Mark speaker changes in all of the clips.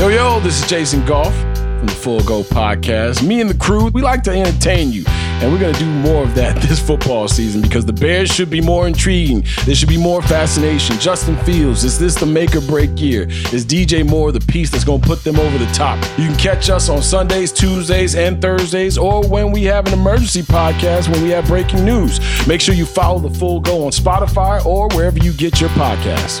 Speaker 1: Yo, yo, this is Jason Goff from the Full Go Podcast. Me and the crew, we like to entertain you. And we're going to do more of that this football season because the Bears should be more intriguing. There should be more fascination. Justin Fields, is this the make or break year? Is DJ Moore the piece that's going to put them over the top? You can catch us on Sundays, Tuesdays, and Thursdays, or when we have an emergency podcast when we have breaking news. Make sure you follow the Full Go on Spotify or wherever you get your podcasts.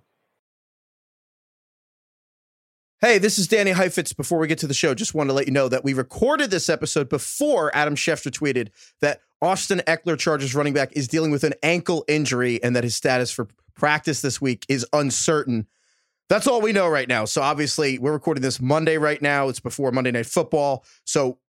Speaker 2: Hey, this is Danny Heifetz. Before we get to the show, just want to let you know that we recorded this episode before Adam Schefter tweeted that Austin Ekeler, Chargers running back is dealing with an ankle injury and that his status for practice this week is uncertain. That's all we know right now. So obviously, we're recording this Monday right now. It's before Monday Night Football. So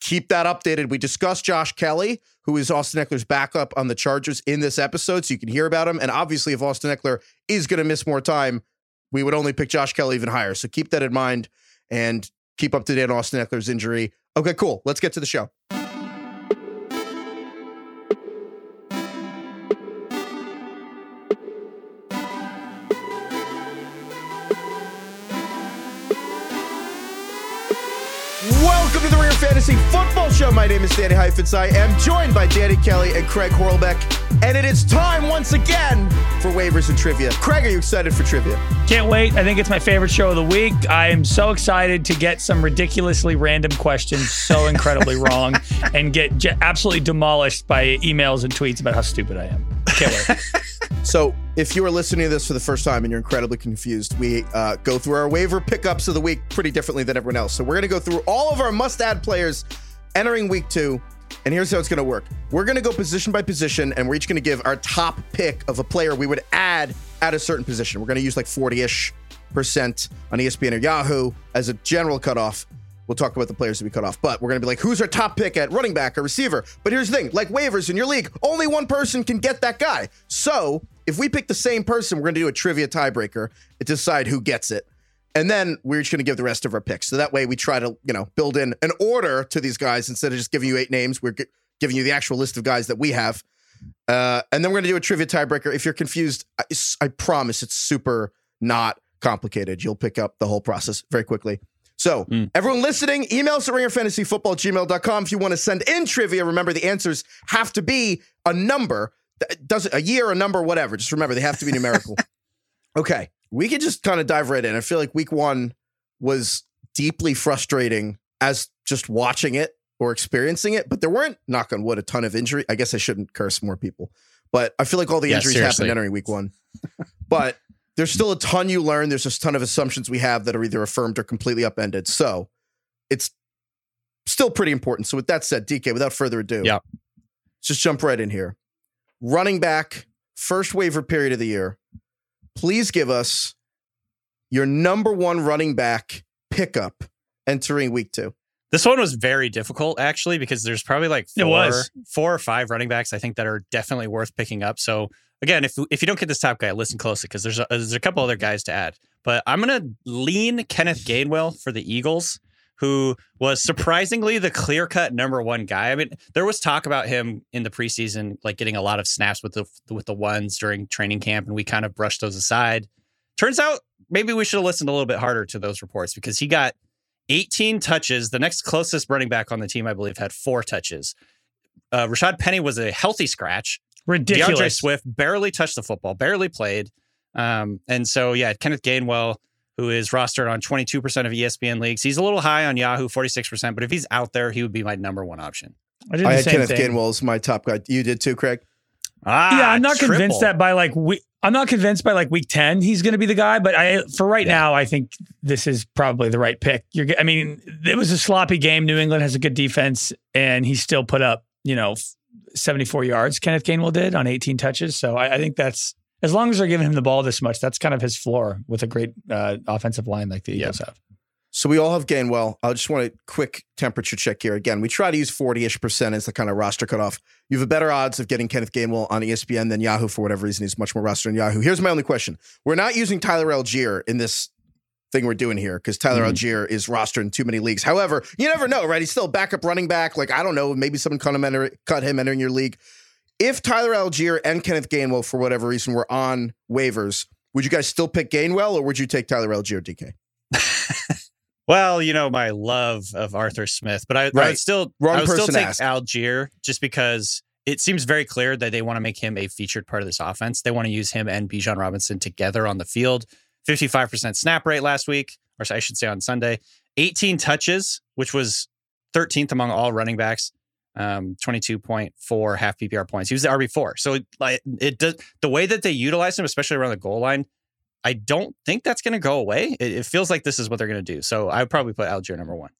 Speaker 2: keep that updated. We discussed Josh Kelley, who is Austin Ekeler's backup on the Chargers in this episode, so you can hear about him. And obviously, if Austin Ekeler is going to miss more time, we would only pick Josh Kelley even higher. So keep that in mind and keep up to date on Austin Ekeler's injury. Okay, cool. Let's get to the show. Welcome to the Ringer Fantasy Football Show. My name is Danny Heifetz. I am joined by Danny Kelly and Craig Horlbeck. And it is time once again for waivers and trivia. Craig, are you excited for trivia?
Speaker 3: Can't wait. I think it's my favorite show of the week. I am so excited to get some ridiculously random questions so incredibly wrong and get j- absolutely demolished by emails and tweets about how stupid I am. Can't wait.
Speaker 2: So, if you are listening to this for the first time and you're incredibly confused, we uh, go through our waiver pickups of the week pretty differently than everyone else. So, we're going to go through all of our must add players entering week two. And here's how it's going to work we're going to go position by position, and we're each going to give our top pick of a player we would add at a certain position. We're going to use like 40 ish percent on ESPN or Yahoo as a general cutoff. We'll talk about the players that we cut off, but we're going to be like, who's our top pick at running back or receiver? But here's the thing like waivers in your league, only one person can get that guy. So if we pick the same person, we're going to do a trivia tiebreaker to decide who gets it. And then we're just going to give the rest of our picks. So that way we try to, you know, build in an order to these guys instead of just giving you eight names. We're gi- giving you the actual list of guys that we have. Uh, and then we're going to do a trivia tiebreaker. If you're confused, I, I promise it's super not complicated. You'll pick up the whole process very quickly. So, everyone listening, email us at ringerfantasyfootball@gmail.com if you want to send in trivia. Remember, the answers have to be a number. Does a year, a number, whatever. Just remember, they have to be numerical. okay, we could just kind of dive right in. I feel like week one was deeply frustrating as just watching it or experiencing it, but there weren't, knock on wood, a ton of injury. I guess I shouldn't curse more people, but I feel like all the
Speaker 4: Yeah,
Speaker 2: injuries
Speaker 4: seriously.
Speaker 2: happened entering week one. but there's still a ton you learn. There's just a ton of assumptions we have that are either affirmed or completely upended. So it's still pretty important. So with that said, DK, without further ado,
Speaker 4: Yeah.
Speaker 2: let's just jump right in here. Running back, first waiver period of the year. Please give us your number one running back pickup entering week two.
Speaker 4: This one was very difficult actually because there's probably like
Speaker 3: It
Speaker 4: four,
Speaker 3: was.
Speaker 4: four or five running backs I think that are definitely worth picking up. So again, if if you don't get this top guy, listen closely because there's a, there's a couple other guys to add. But I'm gonna lean Kenneth Gainwell for the Eagles, who was surprisingly the clear cut number one guy. I mean, there was talk about him in the preseason, like getting a lot of snaps with the with the ones during training camp, and we kind of brushed those aside. Turns out maybe we should have listened a little bit harder to those reports because he got 18 touches. The next closest running back on the team, I believe, had four touches. Uh, Rashaad Penny was a healthy scratch.
Speaker 3: Ridiculous.
Speaker 4: D'Andre Swift barely touched the football, barely played. Um, and so, yeah, Kenneth Gainwell, who is rostered on 22% of ESPN leagues, he's a little high on Yahoo, 46%, but if he's out there, he would be my number one option.
Speaker 3: I did
Speaker 2: I
Speaker 3: the
Speaker 2: had
Speaker 3: same
Speaker 2: Kenneth
Speaker 3: thing.
Speaker 2: Gainwell as my top guy. You did too, Craig.
Speaker 4: Ah,
Speaker 3: yeah, I'm not
Speaker 4: triple.
Speaker 3: convinced that by like we I'm not convinced by like week 10 he's going to be the guy, but I for right now I think this is probably the right pick. You're I mean, it was a sloppy game. New England has a good defense and he still put up, you know, 74 yards Kenneth Gainwell did on 18 touches. So I, I think that's as long as they're giving him the ball this much, that's kind of his floor with a great uh, offensive line like the Eagles have.
Speaker 2: So we all have Gainwell. I just want a quick temperature check here. Again, we try to use 40-ish percent as the kind of roster cutoff. You have a better odds of getting Kenneth Gainwell on ESPN than Yahoo for whatever reason. He's much more roster than Yahoo. Here's my only question. We're not using Tyler Allgeier in this thing we're doing here because Tyler
Speaker 4: Mhm.
Speaker 2: Allgeier is rostered in too many leagues. However, you never know, right? He's still a backup running back. Like, I don't know, maybe someone cut him, enter, cut him entering your league. If Tyler Allgeier and Kenneth Gainwell, for whatever reason, were on waivers, would you guys still pick Gainwell or would you take Tyler Allgeier, DK?
Speaker 4: Well, you know my love of Arthur Smith, but I, I would still
Speaker 2: Wrong
Speaker 4: I would still take
Speaker 2: asked.
Speaker 4: Allgeier just because it seems very clear that they want to make him a featured part of this offense. They want to use him and Bijan Robinson together on the field. 55% snap rate last week, or I should say on Sunday. 18 touches, which was 13th among all running backs. Um, 22.4 half PPR points. He was the RB4. So it, like it does the way that they utilize him, especially around the goal line, I don't think that's going to go away. It, it feels like this is what they're going to do. So I would probably put Allgeier number one.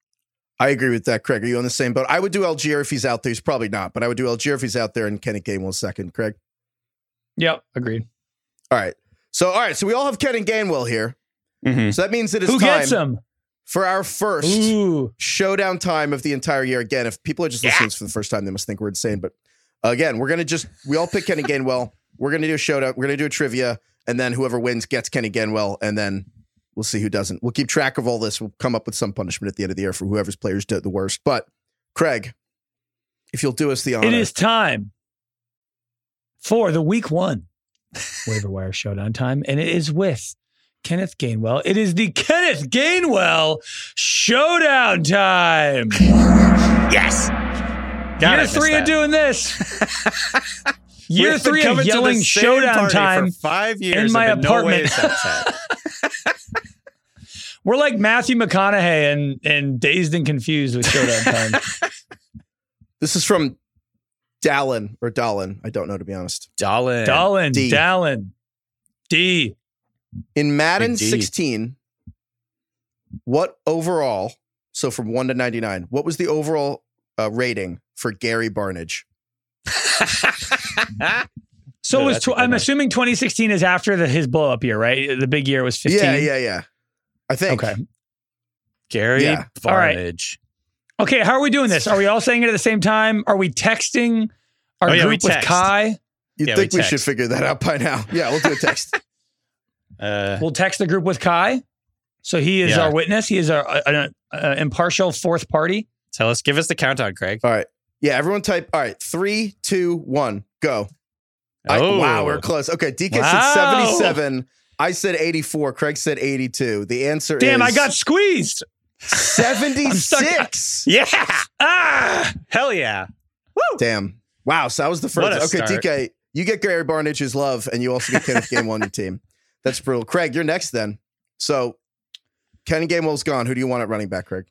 Speaker 2: I agree with that, Craig. Are you on the same boat? I would do Allgeier if he's out there. He's probably not, but I would do Allgeier if he's out there and Kenny Gainwell second. Craig.
Speaker 3: Yep, agreed.
Speaker 2: All right. So all right. So we all have Kenny Gainwell here.
Speaker 4: Mm-hmm.
Speaker 2: So that means it is
Speaker 3: Who
Speaker 2: time
Speaker 3: gets him?
Speaker 2: For our first
Speaker 3: Ooh.
Speaker 2: showdown time of the entire year. Again, if people are just listening for the first time, they must think we're insane. But again, we're gonna just we all pick Kenny Gainwell. We're gonna do a showdown. We're gonna do a trivia, and then whoever wins gets Kenny Gainwell, and then we'll see who doesn't. We'll keep track of all this. We'll come up with some punishment at the end of the year for whoever's players did the worst. But Craig, if you'll do us the honor,
Speaker 3: It is time for the week one waiver wire showdown time, and it is with Kenneth Gainwell. It is the Kenneth Gainwell showdown time.
Speaker 4: Yes.
Speaker 3: Year three of doing this. Year three of yelling showdown time.
Speaker 4: for five years in
Speaker 3: my
Speaker 4: and been no
Speaker 3: apartment.
Speaker 4: to
Speaker 3: We're like Matthew McConaughey and and dazed and confused with showdown time.
Speaker 2: this is from Dallin or Dallin. I don't know to be honest.
Speaker 4: Dallin.
Speaker 3: Dallin,
Speaker 2: D.
Speaker 3: Dallin, D.
Speaker 2: In Madden
Speaker 4: Indeed.
Speaker 2: 16, what overall, so from 1 to 99, what was the overall uh, rating for Gary Barnidge?
Speaker 3: So
Speaker 4: Yeah,
Speaker 3: it was. Tw- I'm assuming 2016 is after the, his blow up year, right? The big year was 15.
Speaker 2: Yeah, yeah, yeah. I think.
Speaker 3: Okay.
Speaker 4: Gary
Speaker 2: Yeah.
Speaker 3: All right.
Speaker 4: Barnidge.
Speaker 3: Okay. How are we doing this? Are we all saying it at the same time? Are we texting our
Speaker 4: Oh, yeah, we
Speaker 3: group with. Kai?
Speaker 2: You'd
Speaker 4: Yeah,
Speaker 2: think
Speaker 4: we
Speaker 2: we, should figure that out by now. Yeah, we'll do a text.
Speaker 4: Uh,
Speaker 3: We'll text the group with Kai. So he is
Speaker 4: Yeah.
Speaker 3: our witness. He is our an impartial fourth party.
Speaker 4: tell us, give us the countdown, Craig.
Speaker 2: All right. Yeah, everyone type. All right. Three, two, one, go. I,
Speaker 4: Oh.
Speaker 2: wow, we're close. Okay, DK
Speaker 3: Wow.
Speaker 2: said 77. I said 84. Craig said 82. The answer is Damn,
Speaker 3: I got squeezed.
Speaker 2: 76.
Speaker 4: Yeah.
Speaker 3: Ah,
Speaker 4: Hell yeah. Woo.
Speaker 2: Damn. Wow. So that was the first. Okay,
Speaker 4: start.
Speaker 2: DK, you get Gary Barnidge's love, and you also get Kenneth Gainwell on your team. That's brutal. Craig, you're next then. So Kenny Gainwell's gone. Who do you want at running back, Craig?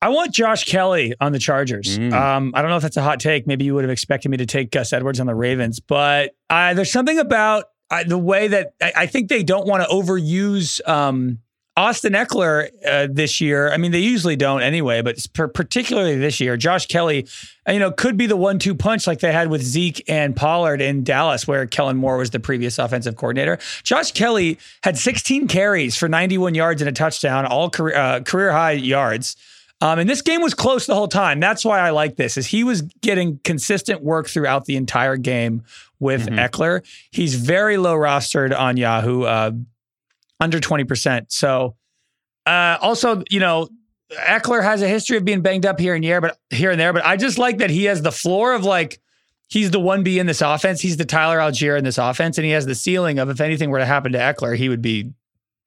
Speaker 3: I want Josh Kelley on the Chargers.
Speaker 4: Mm.
Speaker 3: Um, I don't know if that's a hot take. Maybe you would have expected me to take Gus Edwards on the Ravens, but uh, there's something about uh, the way that I, I think they don't want to overuse um, Austin Ekeler uh, this year. I mean, they usually don't anyway, but particularly this year, Josh Kelley, you know, could be the one-two punch like they had with Zeke and Pollard in Dallas, where Kellen Moore was the previous offensive coordinator. Josh Kelley had 16 carries for 91 yards and a touchdown, all career uh, career high yards. Um, and this game was close the whole time. That's why I like this. Is he was getting consistent work throughout the entire game with
Speaker 4: Mhm.
Speaker 3: Ekeler. He's very low rostered on Yahoo, uh, under twenty percent. So, uh, also, you know, Ekeler has a history of being banged up here and there, but here and there. But I just like that he has the floor of like he's the one B in this offense. He's the Tyler Allgeier in this offense, and he has the ceiling of if anything were to happen to Ekeler, he would be,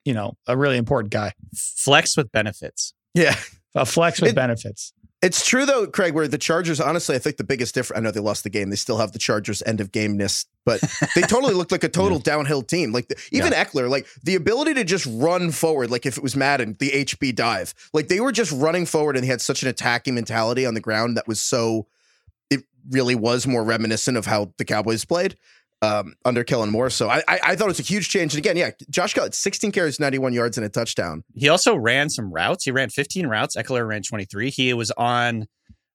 Speaker 3: you know, a really important guy,
Speaker 4: Flex with benefits.
Speaker 2: Yeah.
Speaker 3: a flex with
Speaker 2: It-
Speaker 3: benefits.
Speaker 2: It's true though, Craig, where the Chargers, honestly, I think the biggest difference, I know they lost the game. They still have the Chargers end of gameness, but they totally looked like a total downhill team. Like the, even Ekeler, like the ability to just run forward, like if it was Madden, the HB dive, like they were just running forward and they had such an attacking mentality on the ground that was so, it really was more reminiscent of how the Cowboys played um, under Kellen Moore. So I, I, I thought it was a huge change. And again, yeah, Josh got 16 carries, 91 yards, and a touchdown.
Speaker 4: He also ran some routes. He ran 15 routes. Ekeler ran 23. He was on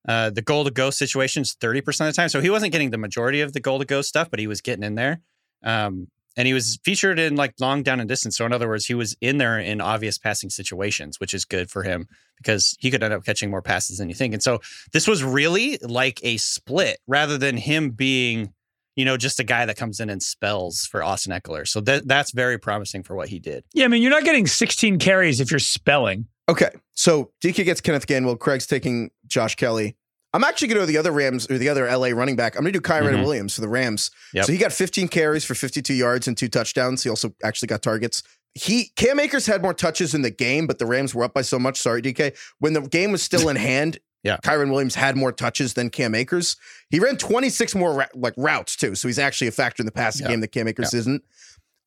Speaker 4: uh, the goal to go situations 30% of the time. So he wasn't getting the majority of the goal to go stuff, but he was getting in there. Um, and he was featured in like long down and distance. So in other words, he was in there in obvious passing situations, which is good for him because he could end up catching more passes than you think. And so this was really like a split rather than him being you know, just a guy that comes in and spells for Austin Ekeler. So that that's very promising for what he did.
Speaker 3: Yeah, I mean, you're not getting 16 carries if you're spelling.
Speaker 2: Okay. So DK gets Kenneth Gainwell. Craig's taking Josh Kelley. I'm actually going to go to the other Rams or the other LA running back. I'm going to do Kyren
Speaker 4: Mhm.
Speaker 2: Williams for the Rams.
Speaker 4: Yep.
Speaker 2: So he got 15 carries for 52 yards and two touchdowns. He also actually got targets. He Cam Akers had more touches in the game, but the Rams were up by so much. Sorry, DK. When the game was still in hand,
Speaker 4: Yeah.
Speaker 2: Kyren Williams had more touches than Cam Akers. He ran 26 more like routes too, so he's actually a factor in the passing
Speaker 4: Yeah.
Speaker 2: game that Cam Akers isn't.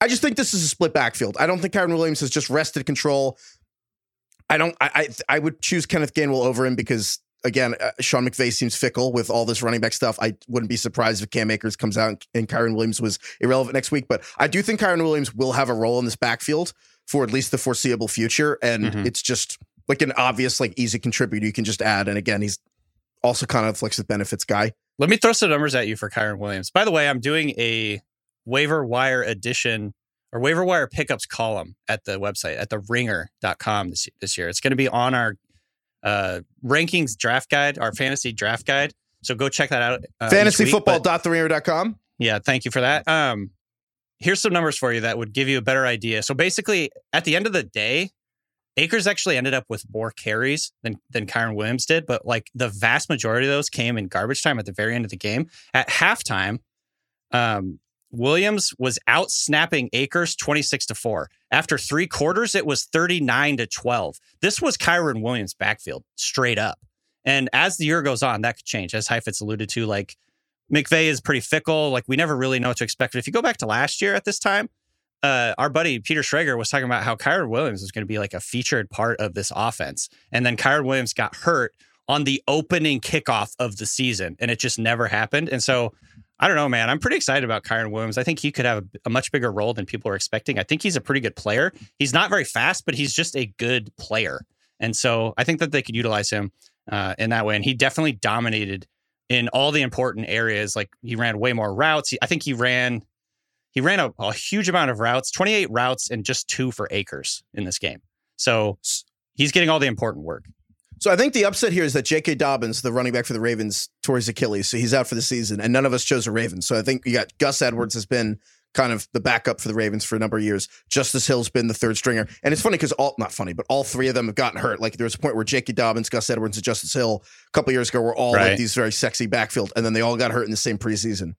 Speaker 2: I just think this is a split backfield. I don't think Kyren Williams has just rested control. I don't. I I, I would choose Kenneth Gainwell over him because again, uh, Sean McVay seems fickle with all this running back stuff. I wouldn't be surprised if Cam Akers comes out and, and Kyren Williams was irrelevant next week. But I do think Kyren Williams will have a role in this backfield for at least the foreseeable future, and
Speaker 4: Mhm.
Speaker 2: it's just like an obvious, like easy contributor you can just add. And again, he's also kind of flex with benefits guy.
Speaker 4: Let me throw some numbers at you for Kyren Williams. By the way, I'm doing a waiver wire edition or waiver wire pickups column at the website at the ringer.com this, this year. It's going to be on our uh, rankings draft guide, our fantasy draft guide. So go check that out. Uh, each week. But-
Speaker 2: Fantasyfootball.theringer.com.
Speaker 4: Yeah, thank you for that. Um, here's some numbers for you that would give you a better idea. So basically, at the end of the day, Akers actually ended up with more carries than than Kyren Williams did, but like the vast majority of those came in garbage time at the very end of the game. At halftime, um, Williams was out snapping Akers 26 to 4. After three quarters, it was 39 to 12. This was Kyren Williams' backfield straight up. And as the year goes on, that could change. As Heifetz alluded to, like McVay is pretty fickle. Like we never really know what to expect. But if you go back to last year at this time, uh, our buddy Peter Schrager was talking about how Kyren Williams was going to be like a featured part of this offense. And then Kyren Williams got hurt on the opening kickoff of the season, and it just never happened. And so I don't know, man. I'm pretty excited about Kyren Williams. I think he could have a, a much bigger role than people are expecting. I think he's a pretty good player. He's not very fast, but he's just a good player. And so I think that they could utilize him uh, in that way. And he definitely dominated in all the important areas. Like he ran way more routes. He, I think he ran he ran a, a huge amount of routes, 28 routes and just two for Akers in this game. So he's getting all the important work.
Speaker 2: So I think the upset here is that J.K. Dobbins, the running back for the Ravens, tore his Achilles, so he's out for the season, and none of us chose a Ravens. So I think you got Gus Edwards has been kind of the backup for the Ravens for a number of years. Justice Hill's been the third stringer, and it's funny because all not funny, but all three of them have gotten hurt. Like there was a point where J.K. Dobbins, Gus Edwards, and Justice Hill a couple years ago were all like these very sexy backfield, and then they all got hurt in the same preseason.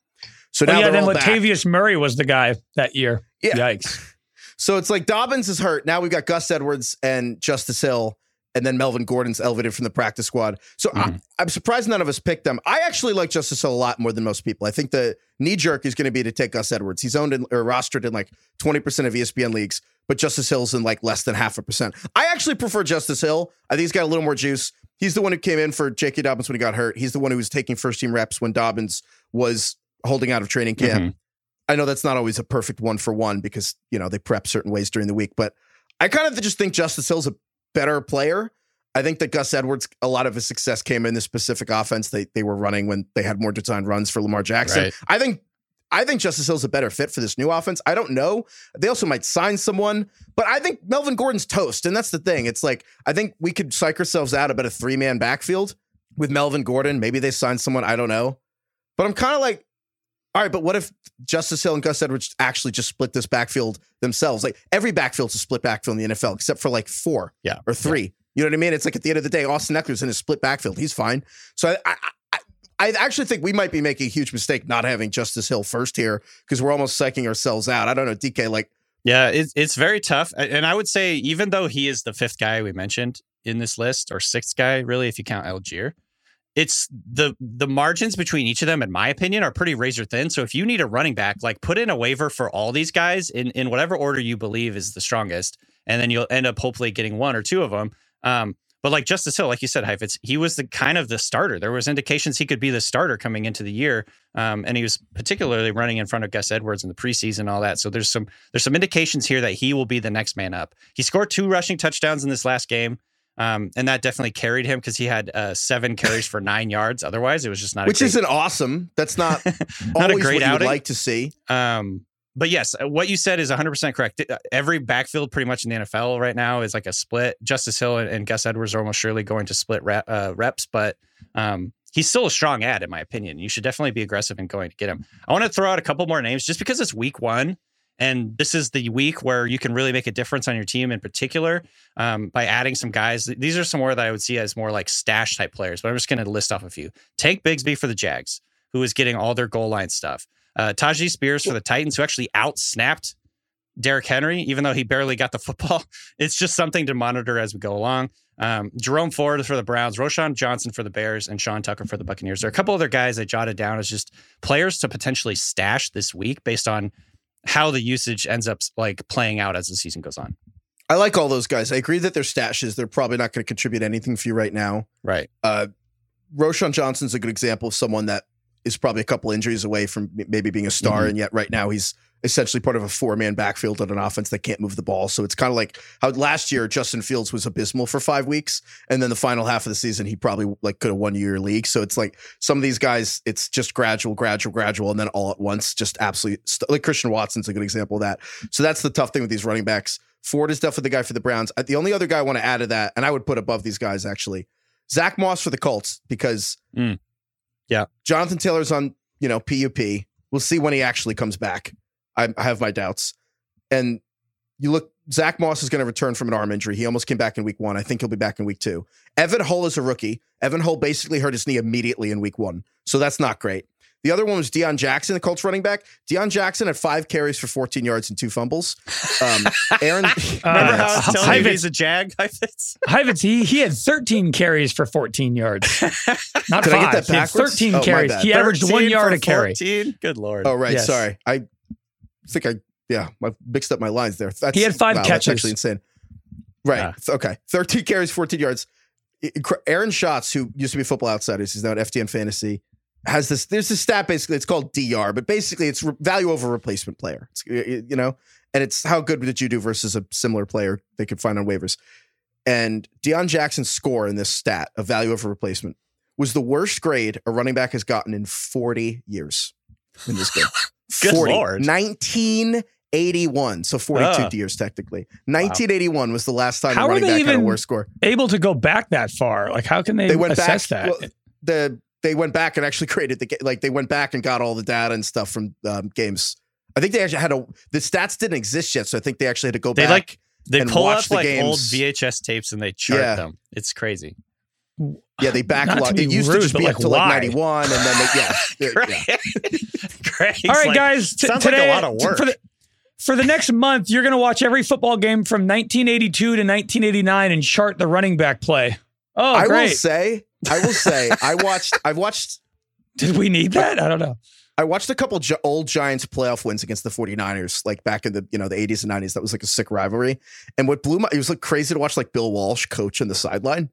Speaker 2: So
Speaker 3: Oh,
Speaker 2: now
Speaker 3: yeah, then
Speaker 2: all back.
Speaker 3: Latavius Murray was the guy that year.
Speaker 2: Yeah.
Speaker 3: Yikes.
Speaker 2: So it's like Dobbins is hurt. Now we've got Gus Edwards and Justice Hill, and then Melvin Gordon's elevated from the practice squad. So
Speaker 4: Mhm.
Speaker 2: I, I'm surprised none of us picked them. I actually like Justice Hill a lot more than most people. I think the knee jerk is going to be to take Gus Edwards. He's owned in, or rostered in like 20% of ESPN leagues, but Justice Hill's in like less than half a percent. I actually prefer Justice Hill. I think he's got a little more juice. He's the one who came in for J.K. Dobbins when he got hurt. He's the one who was taking first team reps when Dobbins was holding out of training camp.
Speaker 4: Mhm.
Speaker 2: I know that's not always a perfect one for one because you know they prep certain ways during the week, but I kind of just think Justice Hill's a better player. I think that Gus Edwards, a lot of his success came in the specific offense they they were running when they had more designed runs for Lamar Jackson.
Speaker 4: Right.
Speaker 2: I think I think Justice Hill's a better fit for this new offense. I don't know. They also might sign someone, but I think Melvin Gordon's toast, and that's the thing. It's like I think we could psych ourselves out about a three man backfield with Melvin Gordon. Maybe they sign someone. I don't know, but I'm kind of like, all right, but what if Justice Hill and Gus Edwards actually just split this backfield themselves? Like every backfield's a split backfield in the NFL, except for like four
Speaker 4: Yeah.
Speaker 2: or three. You know what I mean? It's like at the end of the day, Austin Ekeler's in a split backfield. He's fine. So I, I, I, I actually think we might be making a huge mistake not having Justice Hill first here because we're almost psyching ourselves out. I don't know, DK. Like,
Speaker 4: Yeah, it's it's very tough. And I would say, even though he is the fifth guy we mentioned, in this list, or sixth guy, really, if you count Allgeier. It's the the margins between each of them, in my opinion, are pretty razor thin. So if you need a running back, like put in a waiver for all these guys in in whatever order you believe is the strongest, and then you'll end up hopefully getting one or two of them. Um, but like Justice Hill, like you said, Heifetz, he was the kind of the starter. There was indications he could be the starter coming into the year, um, and he was particularly running in front of Gus Edwards in the preseason, and all that. So there's some there's some indications here that he will be the next man up. He scored two rushing touchdowns in this last game, um, and that definitely carried him because he had uh, seven carries for nine yards. Otherwise, it was just not
Speaker 2: Which
Speaker 4: a great,
Speaker 2: isn't awesome. That's not,
Speaker 4: Not a
Speaker 2: always
Speaker 4: great
Speaker 2: what you would
Speaker 4: outing.
Speaker 2: like to see.
Speaker 4: Um, but yes, uh, what you said is 100% correct. Uh, Every backfield pretty much in the NFL right now is like a split. Justice Hill and, and Gus Edwards are almost surely going to split rep, uh, reps, but um, he's still a strong ad, in my opinion. You should definitely be aggressive in going to get him. I want to throw out a couple more names just because it's week one. And this is the week where you can really make a difference on your team in particular um, by adding some guys. These are some more that I would see as more like stash type players, but I'm just going to list off a few. Tank Bigsby for the Jags, who is getting all their goal line stuff. Uh, Spears for the Titans, who actually out snapped Derrick Henry, even though he barely got the football. It's just something to monitor as we go along. Um, Jerome Ford for the Browns, Roschon Johnson for the Bears, and Sean Tucker for the Buccaneers. There are a couple other guys I jotted down as just players to potentially stash this week based on how the usage ends up like playing out as the season goes on.
Speaker 2: I like all those guys. I agree that they're stashes. They're probably not going to contribute anything for you right now.
Speaker 4: Right.
Speaker 2: Uh, Roschon Johnson's a good example of someone that is probably a couple injuries away from maybe being a star,
Speaker 4: Mhm.
Speaker 2: and yet right now he's essentially part of a four man backfield on an offense that can't move the ball. So it's kind of like how last year Justin Fields was abysmal for five weeks, and then the final half of the season he probably like could have won your league. So it's like some of these guys, it's just gradual, gradual, gradual, and then all at once, just absolutely st- like Christian Watson's a good example of that. So that's the tough thing with these running backs. Ford is definitely the guy for the Browns. Uh, The only other guy I want to add to that, and I would put above these guys actually, Zach Moss for the Colts because
Speaker 4: Mm. Yeah.
Speaker 2: Jonathan Taylor's on you know PUP. We'll see when he actually comes back. I, I have my doubts, and you look. Zach Moss is going to return from an arm injury. He almost came back in week one. I think he'll be back in week two. Evan Hull is a rookie. Evan Hull basically hurt his knee immediately in week one, so that's not great. The other one was Deon Jackson, the Colts running back. Deon Jackson had five carries for 14 yards and two fumbles. Um, Aaron,
Speaker 4: Remember
Speaker 3: Uh,
Speaker 4: how I was telling you
Speaker 3: Heifetz-
Speaker 4: he's a Jag? Heifetz?
Speaker 3: Heifetz, he, he had 13 carries for 14 yards. Not
Speaker 2: Did I get
Speaker 3: five.
Speaker 2: that
Speaker 3: He had 13
Speaker 2: Oh,
Speaker 3: carries.
Speaker 2: bad.
Speaker 3: He averaged one yard a carry.
Speaker 4: 14? Good lord.
Speaker 2: oh right,
Speaker 3: Yes.
Speaker 2: sorry. I think I yeah, I mixed up my lines there. That's,
Speaker 3: He had five
Speaker 2: wow, That's
Speaker 3: catches.
Speaker 2: actually insane. Right.
Speaker 4: Yeah.
Speaker 2: Okay. 13 carries, 14 yards. Aaron Schatz, who used to be Football Outsiders, he's now at FTN Fantasy, has this. There's this stat basically. It's called DYAR, but basically it's re- value over replacement player. It's, you know, and it's how good did you do versus a similar player they could find on waivers. And Deon Jackson's score in this stat of value over replacement was the worst grade a running back has gotten in 40 years in this game.
Speaker 4: Good
Speaker 2: 40.
Speaker 4: lord.
Speaker 2: 1981. So 42
Speaker 4: Ah.
Speaker 2: years technically. 1981 was the last time
Speaker 3: How
Speaker 2: a running
Speaker 3: they
Speaker 2: back had a worse score.
Speaker 3: Able to go back that far. Like, how can they,
Speaker 2: They went back.
Speaker 3: assess that?
Speaker 2: well, the they went back and actually created the ga- like they went back and got all the data and stuff from um, games. I think they actually had a the stats didn't exist yet, so I think they actually had to go
Speaker 4: They
Speaker 2: back.
Speaker 4: like they
Speaker 2: and
Speaker 4: pull
Speaker 2: watch
Speaker 4: up
Speaker 2: the
Speaker 4: like old. VHS tapes and they chart
Speaker 2: Yeah.
Speaker 4: them. It's crazy.
Speaker 2: yeah, they back
Speaker 3: Not
Speaker 2: a lot.
Speaker 3: be
Speaker 2: It used
Speaker 3: rude,
Speaker 2: to just be
Speaker 3: like,
Speaker 2: up to like 91 and then they, yeah. yeah,
Speaker 4: Great.
Speaker 2: yeah.
Speaker 3: All right,
Speaker 4: Like,
Speaker 3: guys. t-
Speaker 4: sounds like a lot of
Speaker 3: t-
Speaker 4: work.
Speaker 3: For the, for the next month, you're going to watch every football game from 1982 to 1989 and chart the running back play. Oh,
Speaker 2: I will say, I will say, I watched I've watched
Speaker 3: Did we need that? I don't know.
Speaker 2: I watched a couple gi- old Giants playoff wins against the 49ers, like back in the, you know, the 80s and 90s. That was like a sick rivalry. And what blew my, it was like crazy to watch like Bill Walsh coach in the sideline.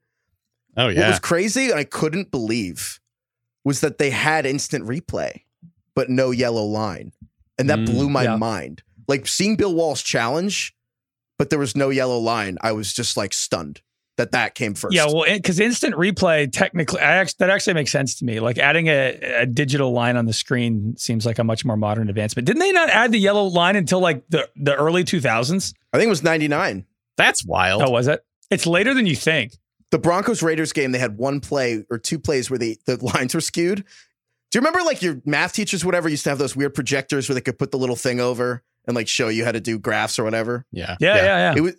Speaker 4: oh yeah, What
Speaker 2: was crazy and I couldn't believe was that they had instant replay, but no yellow line. And that
Speaker 4: Mm,
Speaker 2: blew my
Speaker 3: yeah.
Speaker 2: mind. Like seeing Bill Walsh challenge, but there was no yellow line. I was just like stunned that that came first.
Speaker 3: Yeah, well, because instant replay, technically, I actually, that actually makes sense to me. Like adding a, a digital line on the screen seems like a much more modern advancement. Didn't they not add the yellow line until like the, the early 2000s?
Speaker 2: I think it was 99.
Speaker 4: That's wild.
Speaker 3: Oh, was it? It's later than you think.
Speaker 2: the Broncos Raiders game, they had one play or two plays where the, the lines were skewed. Do you remember like your math teachers, whatever, used to have those weird projectors where they could put the little thing over and like show you how to do graphs or whatever?
Speaker 4: yeah.
Speaker 3: Yeah, yeah, yeah.
Speaker 2: It was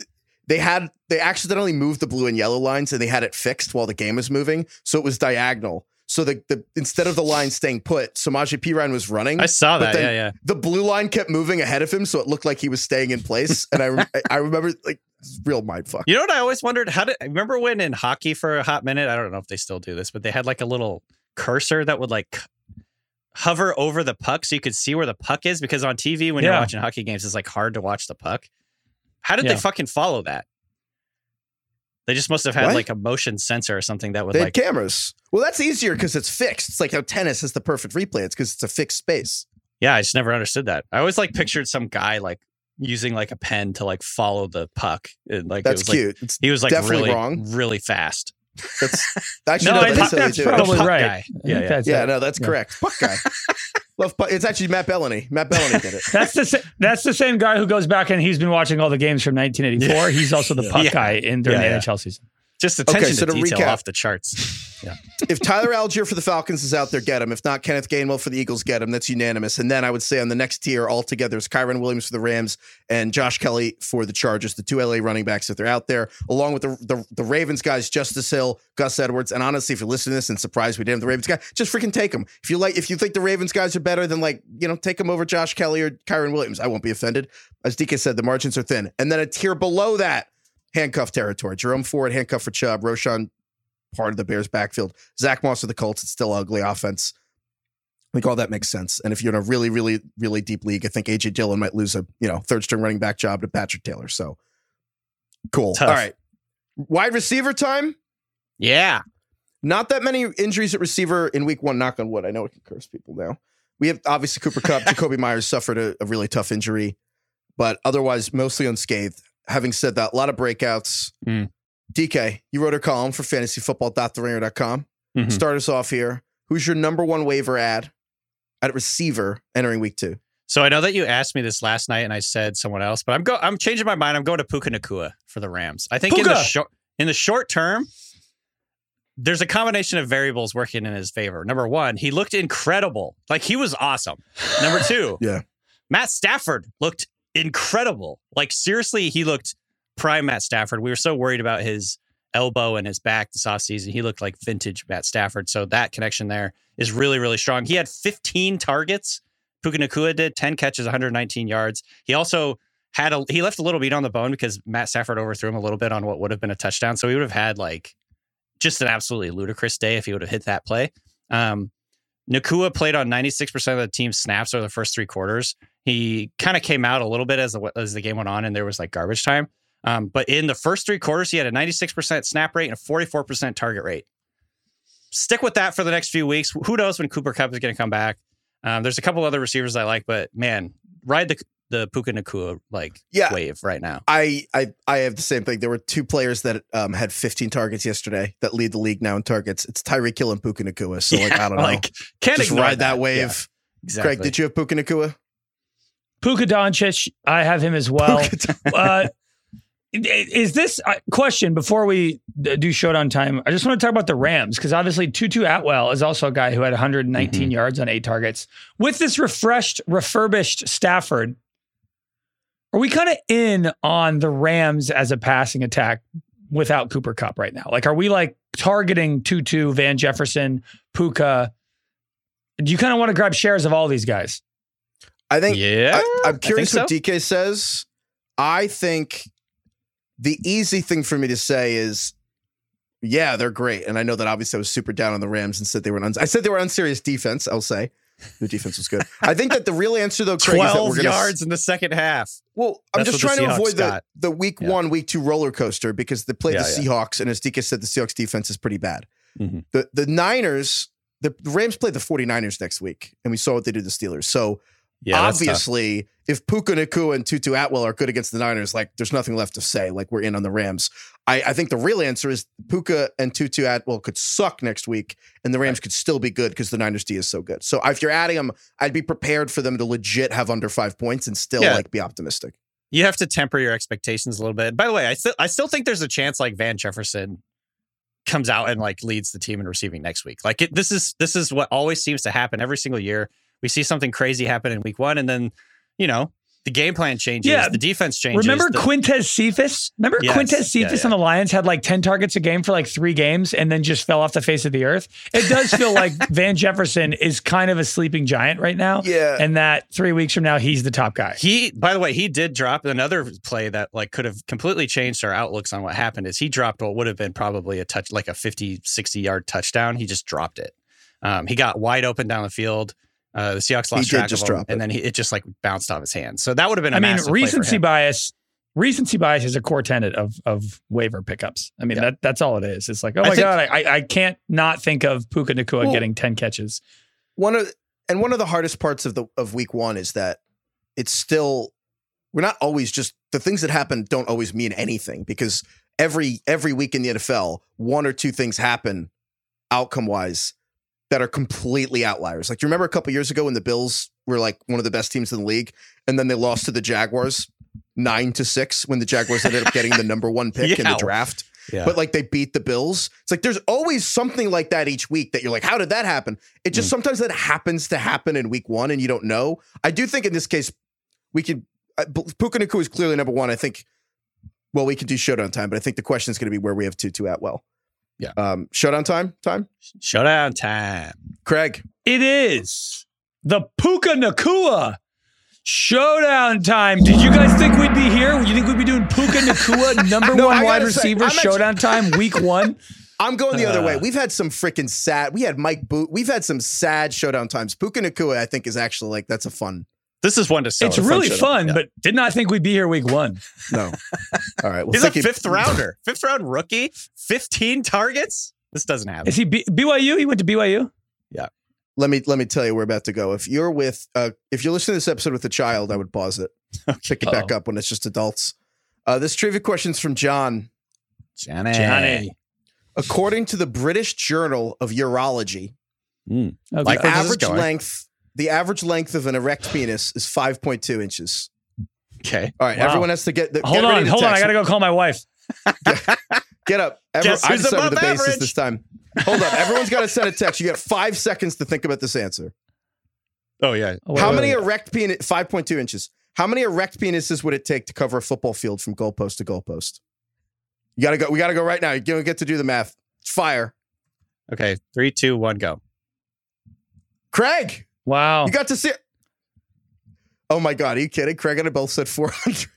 Speaker 2: they had they accidentally moved the blue and yellow lines and they had it fixed while the game was moving. So it was diagonal. So the, the instead of the line staying put, Samaje Perine was running.
Speaker 4: I saw that. Yeah, yeah.
Speaker 2: The blue line kept moving ahead of him, so it looked like he was staying in place. And I re- I remember like real mind fuck.
Speaker 4: You know what I always wondered? How did I remember when in hockey for a hot minute? I don't know if they still do this, but they had like a little cursor that would like hover over the puck so you could see where the puck is because on TV when you're watching hockey games it's like hard to watch the puck. How did
Speaker 3: Yeah.
Speaker 4: they fucking follow that? They just must have had
Speaker 2: What?
Speaker 4: like a motion sensor or something that would
Speaker 2: They
Speaker 4: like
Speaker 2: had cameras. Well, that's easier because it's fixed. It's like how tennis is the perfect replay. It's because it's a fixed space.
Speaker 4: Yeah, I just never understood that. I always like pictured some guy like using like a pen to like follow the puck. And, like it
Speaker 2: That's
Speaker 4: was,
Speaker 2: cute. it's
Speaker 4: he was like
Speaker 2: Definitely
Speaker 4: really
Speaker 2: wrong.
Speaker 4: really fast.
Speaker 2: That's actually
Speaker 3: No,
Speaker 2: no,
Speaker 3: I
Speaker 2: that's
Speaker 3: think that's probably
Speaker 4: puck
Speaker 3: right.
Speaker 4: guy. Yeah, yeah.
Speaker 3: that's
Speaker 2: Yeah,
Speaker 3: it.
Speaker 2: no, that's
Speaker 3: Yeah.
Speaker 2: correct. Puck guy. Love puck. It's actually Matt Bellany. Matt Bellany did it.
Speaker 3: That's the sa- that's the same guy who goes back and he's been watching all the games from 1984. He's also the puck
Speaker 4: Yeah.
Speaker 3: guy in during
Speaker 4: Yeah,
Speaker 3: the
Speaker 4: yeah.
Speaker 3: NHL season.
Speaker 4: Just attention
Speaker 2: so
Speaker 4: to
Speaker 2: to
Speaker 4: detail
Speaker 2: recap-
Speaker 4: off the charts. Yeah.
Speaker 2: if Tyler Allgeier for the Falcons is out there, get him. If not, Kenneth Gainwell for the Eagles, get him. That's unanimous. And then I would say on the next tier altogether is Kyren Williams for the Rams and Josh Kelley for the Chargers, the two LA running backs if they're out there, along with the, the, the Ravens guys, Justice Hill, Gus Edwards. And honestly, if you're listening to this and surprised we didn't have the Ravens guy, just freaking take them. If you like, if you think the Ravens guys are better than like, you know, take them over Josh Kelley or Kyren Williams. I won't be offended. As DK said, the margins are thin. And then a tier below that, handcuff territory. Jerome Ford, handcuff for Chubb, Roschon part of the Bears backfield. Zach Moss of the Colts, it's still ugly offense. I think all that makes sense. And if you're in a really, really, really deep league, I think AJ Dillon might lose a you know third string running back job to Patrick Taylor. So cool.
Speaker 4: Tough.
Speaker 2: All right. Wide receiver time.
Speaker 4: Yeah.
Speaker 2: Not that many injuries at receiver in week one, knock on wood. I know it can curse people now. We have obviously Cooper Kupp, Jakobi Meyers suffered a, a really tough injury, but otherwise mostly unscathed. Having said that, a lot of breakouts.
Speaker 4: Mm.
Speaker 2: DK, you wrote a column for fantasyfootball.theringer.com.
Speaker 4: Mhm.
Speaker 2: Start us off here. Who's your number one waiver ad at receiver entering week two?
Speaker 4: So I know that you asked me this last night, and I said someone else, but I'm go I'm changing my mind. I'm going to Puka Nacua for the Rams. I think in the short in the short term, there's a combination of variables working in his favor. Number one, he looked incredible, like he was awesome. Number two,
Speaker 2: Yeah.
Speaker 4: Matt Stafford looked incredible. Like seriously, he looked prime Matt Stafford. We were so worried about his elbow and his back this offseason. He looked like vintage Matt Stafford. So that connection there is really, really strong. He had 15 targets. Puka Nacua did 10 catches, 119 yards. He also had a he left a little beat on the bone because Matt Stafford overthrew him a little bit on what would have been a touchdown. So he would have had like just an absolutely ludicrous day if he would have hit that play. Um, Nacua played on 96% of the team's snaps over the first three quarters. He kind of came out a little bit as the as the game went on, and there was like garbage time. Um, but in the first three quarters, he had a 96% snap rate and a 44% target rate. Stick with that for the next few weeks. Who knows when Cooper Kupp is going to come back? Um, there's a couple other receivers I like, but man, ride the the Puka Nacua like
Speaker 2: Yeah.
Speaker 4: wave right now.
Speaker 2: I, I I have the same thing. There were two players that um, had 15 targets yesterday that lead the league now in targets. It's Tyreek Hill and Puka Nacua. So like I don't know.
Speaker 4: Like can't
Speaker 2: Just ride that,
Speaker 4: Yeah,
Speaker 2: wave.
Speaker 4: exactly.
Speaker 2: Craig, did you have Puka Nacua?
Speaker 3: Puka Doncic, I have him as well. uh, is this uh, question before we d- do showdown time? I just want to talk about the Rams because obviously Tutu Atwell is also a guy who had 119 yards on eight targets. With this refreshed, refurbished Stafford, are we kind of in on the Rams as a passing attack without Cooper Kupp right now? Like, are we like targeting Tutu, Van Jefferson, Puka? Do you kind of want to grab shares of all these guys?
Speaker 2: I think
Speaker 4: Yeah,
Speaker 2: I, am curious
Speaker 4: think
Speaker 2: what DK says. I think the easy thing for me to say is, yeah, they're great. And I know that obviously I was super down on the Rams and said they were an uns- I said they were unserious defense. I'll say the defense was good. I think that the real answer though, Craig, is that we're
Speaker 4: 12
Speaker 2: gonna s-
Speaker 4: yards in the second half.
Speaker 2: Well, I'm
Speaker 4: That's
Speaker 2: just trying to avoid the,
Speaker 4: got.
Speaker 2: the week
Speaker 4: Yeah.
Speaker 2: one, week two roller coaster because they played
Speaker 4: Yeah,
Speaker 2: the
Speaker 4: yeah.
Speaker 2: Seahawks, and as DK said, the Seahawks defense is pretty bad.
Speaker 4: Mhm.
Speaker 2: The the Niners, the, the Rams play the 49ers next week, and we saw what they did to the Steelers. So
Speaker 4: Yeah,
Speaker 2: obviously, if Puka Nacua and Tutu Atwell are good against the Niners, like there's nothing left to say. Like we're in on the Rams. I, I think the real answer is Puka and Tutu Atwell could suck next week, and the Rams could still be good because the Niners D is so good. So if you're adding them, I'd be prepared for them to legit have under five points and still
Speaker 4: Yeah.
Speaker 2: like be optimistic.
Speaker 4: you have to temper your expectations a little bit. By the way, I still I still think there's a chance like Van Jefferson comes out and like leads the team in receiving next week. Like it, this is this is what always seems to happen every single year. We see something crazy happen in week one, and then you know the game plan changes.
Speaker 3: Yeah.
Speaker 4: The defense changes.
Speaker 3: Remember
Speaker 4: the,
Speaker 3: Quintez Cephus? Remember
Speaker 4: Yes.
Speaker 3: Quintez
Speaker 4: Yeah,
Speaker 3: Cephus
Speaker 4: yeah.
Speaker 3: on the Lions had like 10 targets a game for like three games and then just fell off the face of the earth? It does feel like Van Jefferson is kind of a sleeping giant right now.
Speaker 2: Yeah.
Speaker 3: And that three weeks from now, he's the top guy.
Speaker 4: He, by the way, he did drop another play that like could have completely changed our outlooks on what happened. Is he dropped what would have been probably a touch, like a 50, 60 yard touchdown. He just dropped it. Um, he got wide open down the field. Uh, the Seahawks lost
Speaker 2: did
Speaker 4: track
Speaker 2: just
Speaker 4: of him,
Speaker 2: drop
Speaker 4: and then he, it just like bounced off his hands. So that would have been. I
Speaker 3: I mean,
Speaker 4: massive play for
Speaker 3: recency bias. Recency bias is a core tenet of of waiver pickups. I mean,
Speaker 4: Yeah.
Speaker 3: that that's all it is. It's like, oh
Speaker 4: I
Speaker 3: my
Speaker 4: think-
Speaker 3: god, I I can't not think of Puka Nacua
Speaker 2: Well-
Speaker 3: getting ten catches.
Speaker 2: one of and one of the hardest parts of the of week one is that it's still we're not always just the things that happen don't always mean anything because every every week in the NFL one or two things happen outcome wise that are completely outliers. Like you remember a couple years ago when the Bills were like one of the best teams in the league and then they lost to the Jaguars 9 to 6 when the Jaguars ended up getting the number 1 pick in the draft
Speaker 4: Yeah.
Speaker 2: but like they beat the Bills. It's like there's always something like that each week that you're like, how did that happen? It just sometimes that happens to happen in week one and you don't know. I do think in this case, we could, uh, Puka Nacua is clearly number one. I think, well, we could do showdown time, but I think the question is going to be where we have Tutu Atwell.
Speaker 4: Yeah.
Speaker 2: Um, showdown time, time.
Speaker 4: showdown time.
Speaker 2: Craig,
Speaker 3: It is the Puka Nacua showdown time. Did you guys think we'd be here? You think we'd be doing Puka Nacua number
Speaker 2: No,
Speaker 3: one wide
Speaker 2: gotta say,
Speaker 3: receiver
Speaker 2: actually-
Speaker 3: showdown time week one?
Speaker 2: I'm going the other way.
Speaker 4: Uh.
Speaker 2: We've had some freaking sad. We had Mike Boot. We've had some sad showdown times. Puka Nacua, I think, is actually like that's a fun.
Speaker 4: This is one to sell.
Speaker 3: it's
Speaker 4: It's
Speaker 3: really
Speaker 2: showdown.
Speaker 3: fun,
Speaker 4: Yeah.
Speaker 3: but did not think we'd be here week one.
Speaker 2: No. All right. Well,
Speaker 4: He's a
Speaker 2: thank you.
Speaker 4: fifth rounder, fifth round rookie, 15 targets. This doesn't happen.
Speaker 3: Is he B- BYU? He went to BYU. Yeah.
Speaker 2: Let me let me tell you we're about to go if you're with uh if you're listening to this episode with a child i would pause it pick it back
Speaker 3: Uh-oh.
Speaker 2: up when it's just adults uh this trivia question's from john
Speaker 4: Johnny.
Speaker 3: Johnny.
Speaker 2: according to the british journal of urology
Speaker 3: Okay.
Speaker 4: Like
Speaker 2: the
Speaker 4: Where this is
Speaker 2: average length the average length of an erect penis is 5.2 inches
Speaker 4: Okay.
Speaker 2: all right
Speaker 3: Wow.
Speaker 2: everyone has to get the,
Speaker 3: hold
Speaker 2: get ready
Speaker 3: on,
Speaker 2: to
Speaker 3: hold on. I gotta go call my wife.
Speaker 2: get up Every,
Speaker 4: Guess
Speaker 2: i
Speaker 4: who's
Speaker 2: decided the
Speaker 4: above
Speaker 2: basis
Speaker 4: average?
Speaker 2: this time hold up everyone's got to send a text you got five seconds to think about this answer
Speaker 4: Oh, yeah.
Speaker 3: Oh, wait,
Speaker 2: How
Speaker 3: wait,
Speaker 2: many
Speaker 3: wait.
Speaker 2: erect penis? Five point two inches. How many erect penises would it take to cover a football field from goalpost to goalpost? You gotta go. We gotta go right now. You don't get to do the math. Fire,
Speaker 4: Okay. Three, two, one, go.
Speaker 2: Craig.
Speaker 3: Wow.
Speaker 2: You got to see. it. Oh my god, are you kidding? Craig and I both said four hundred.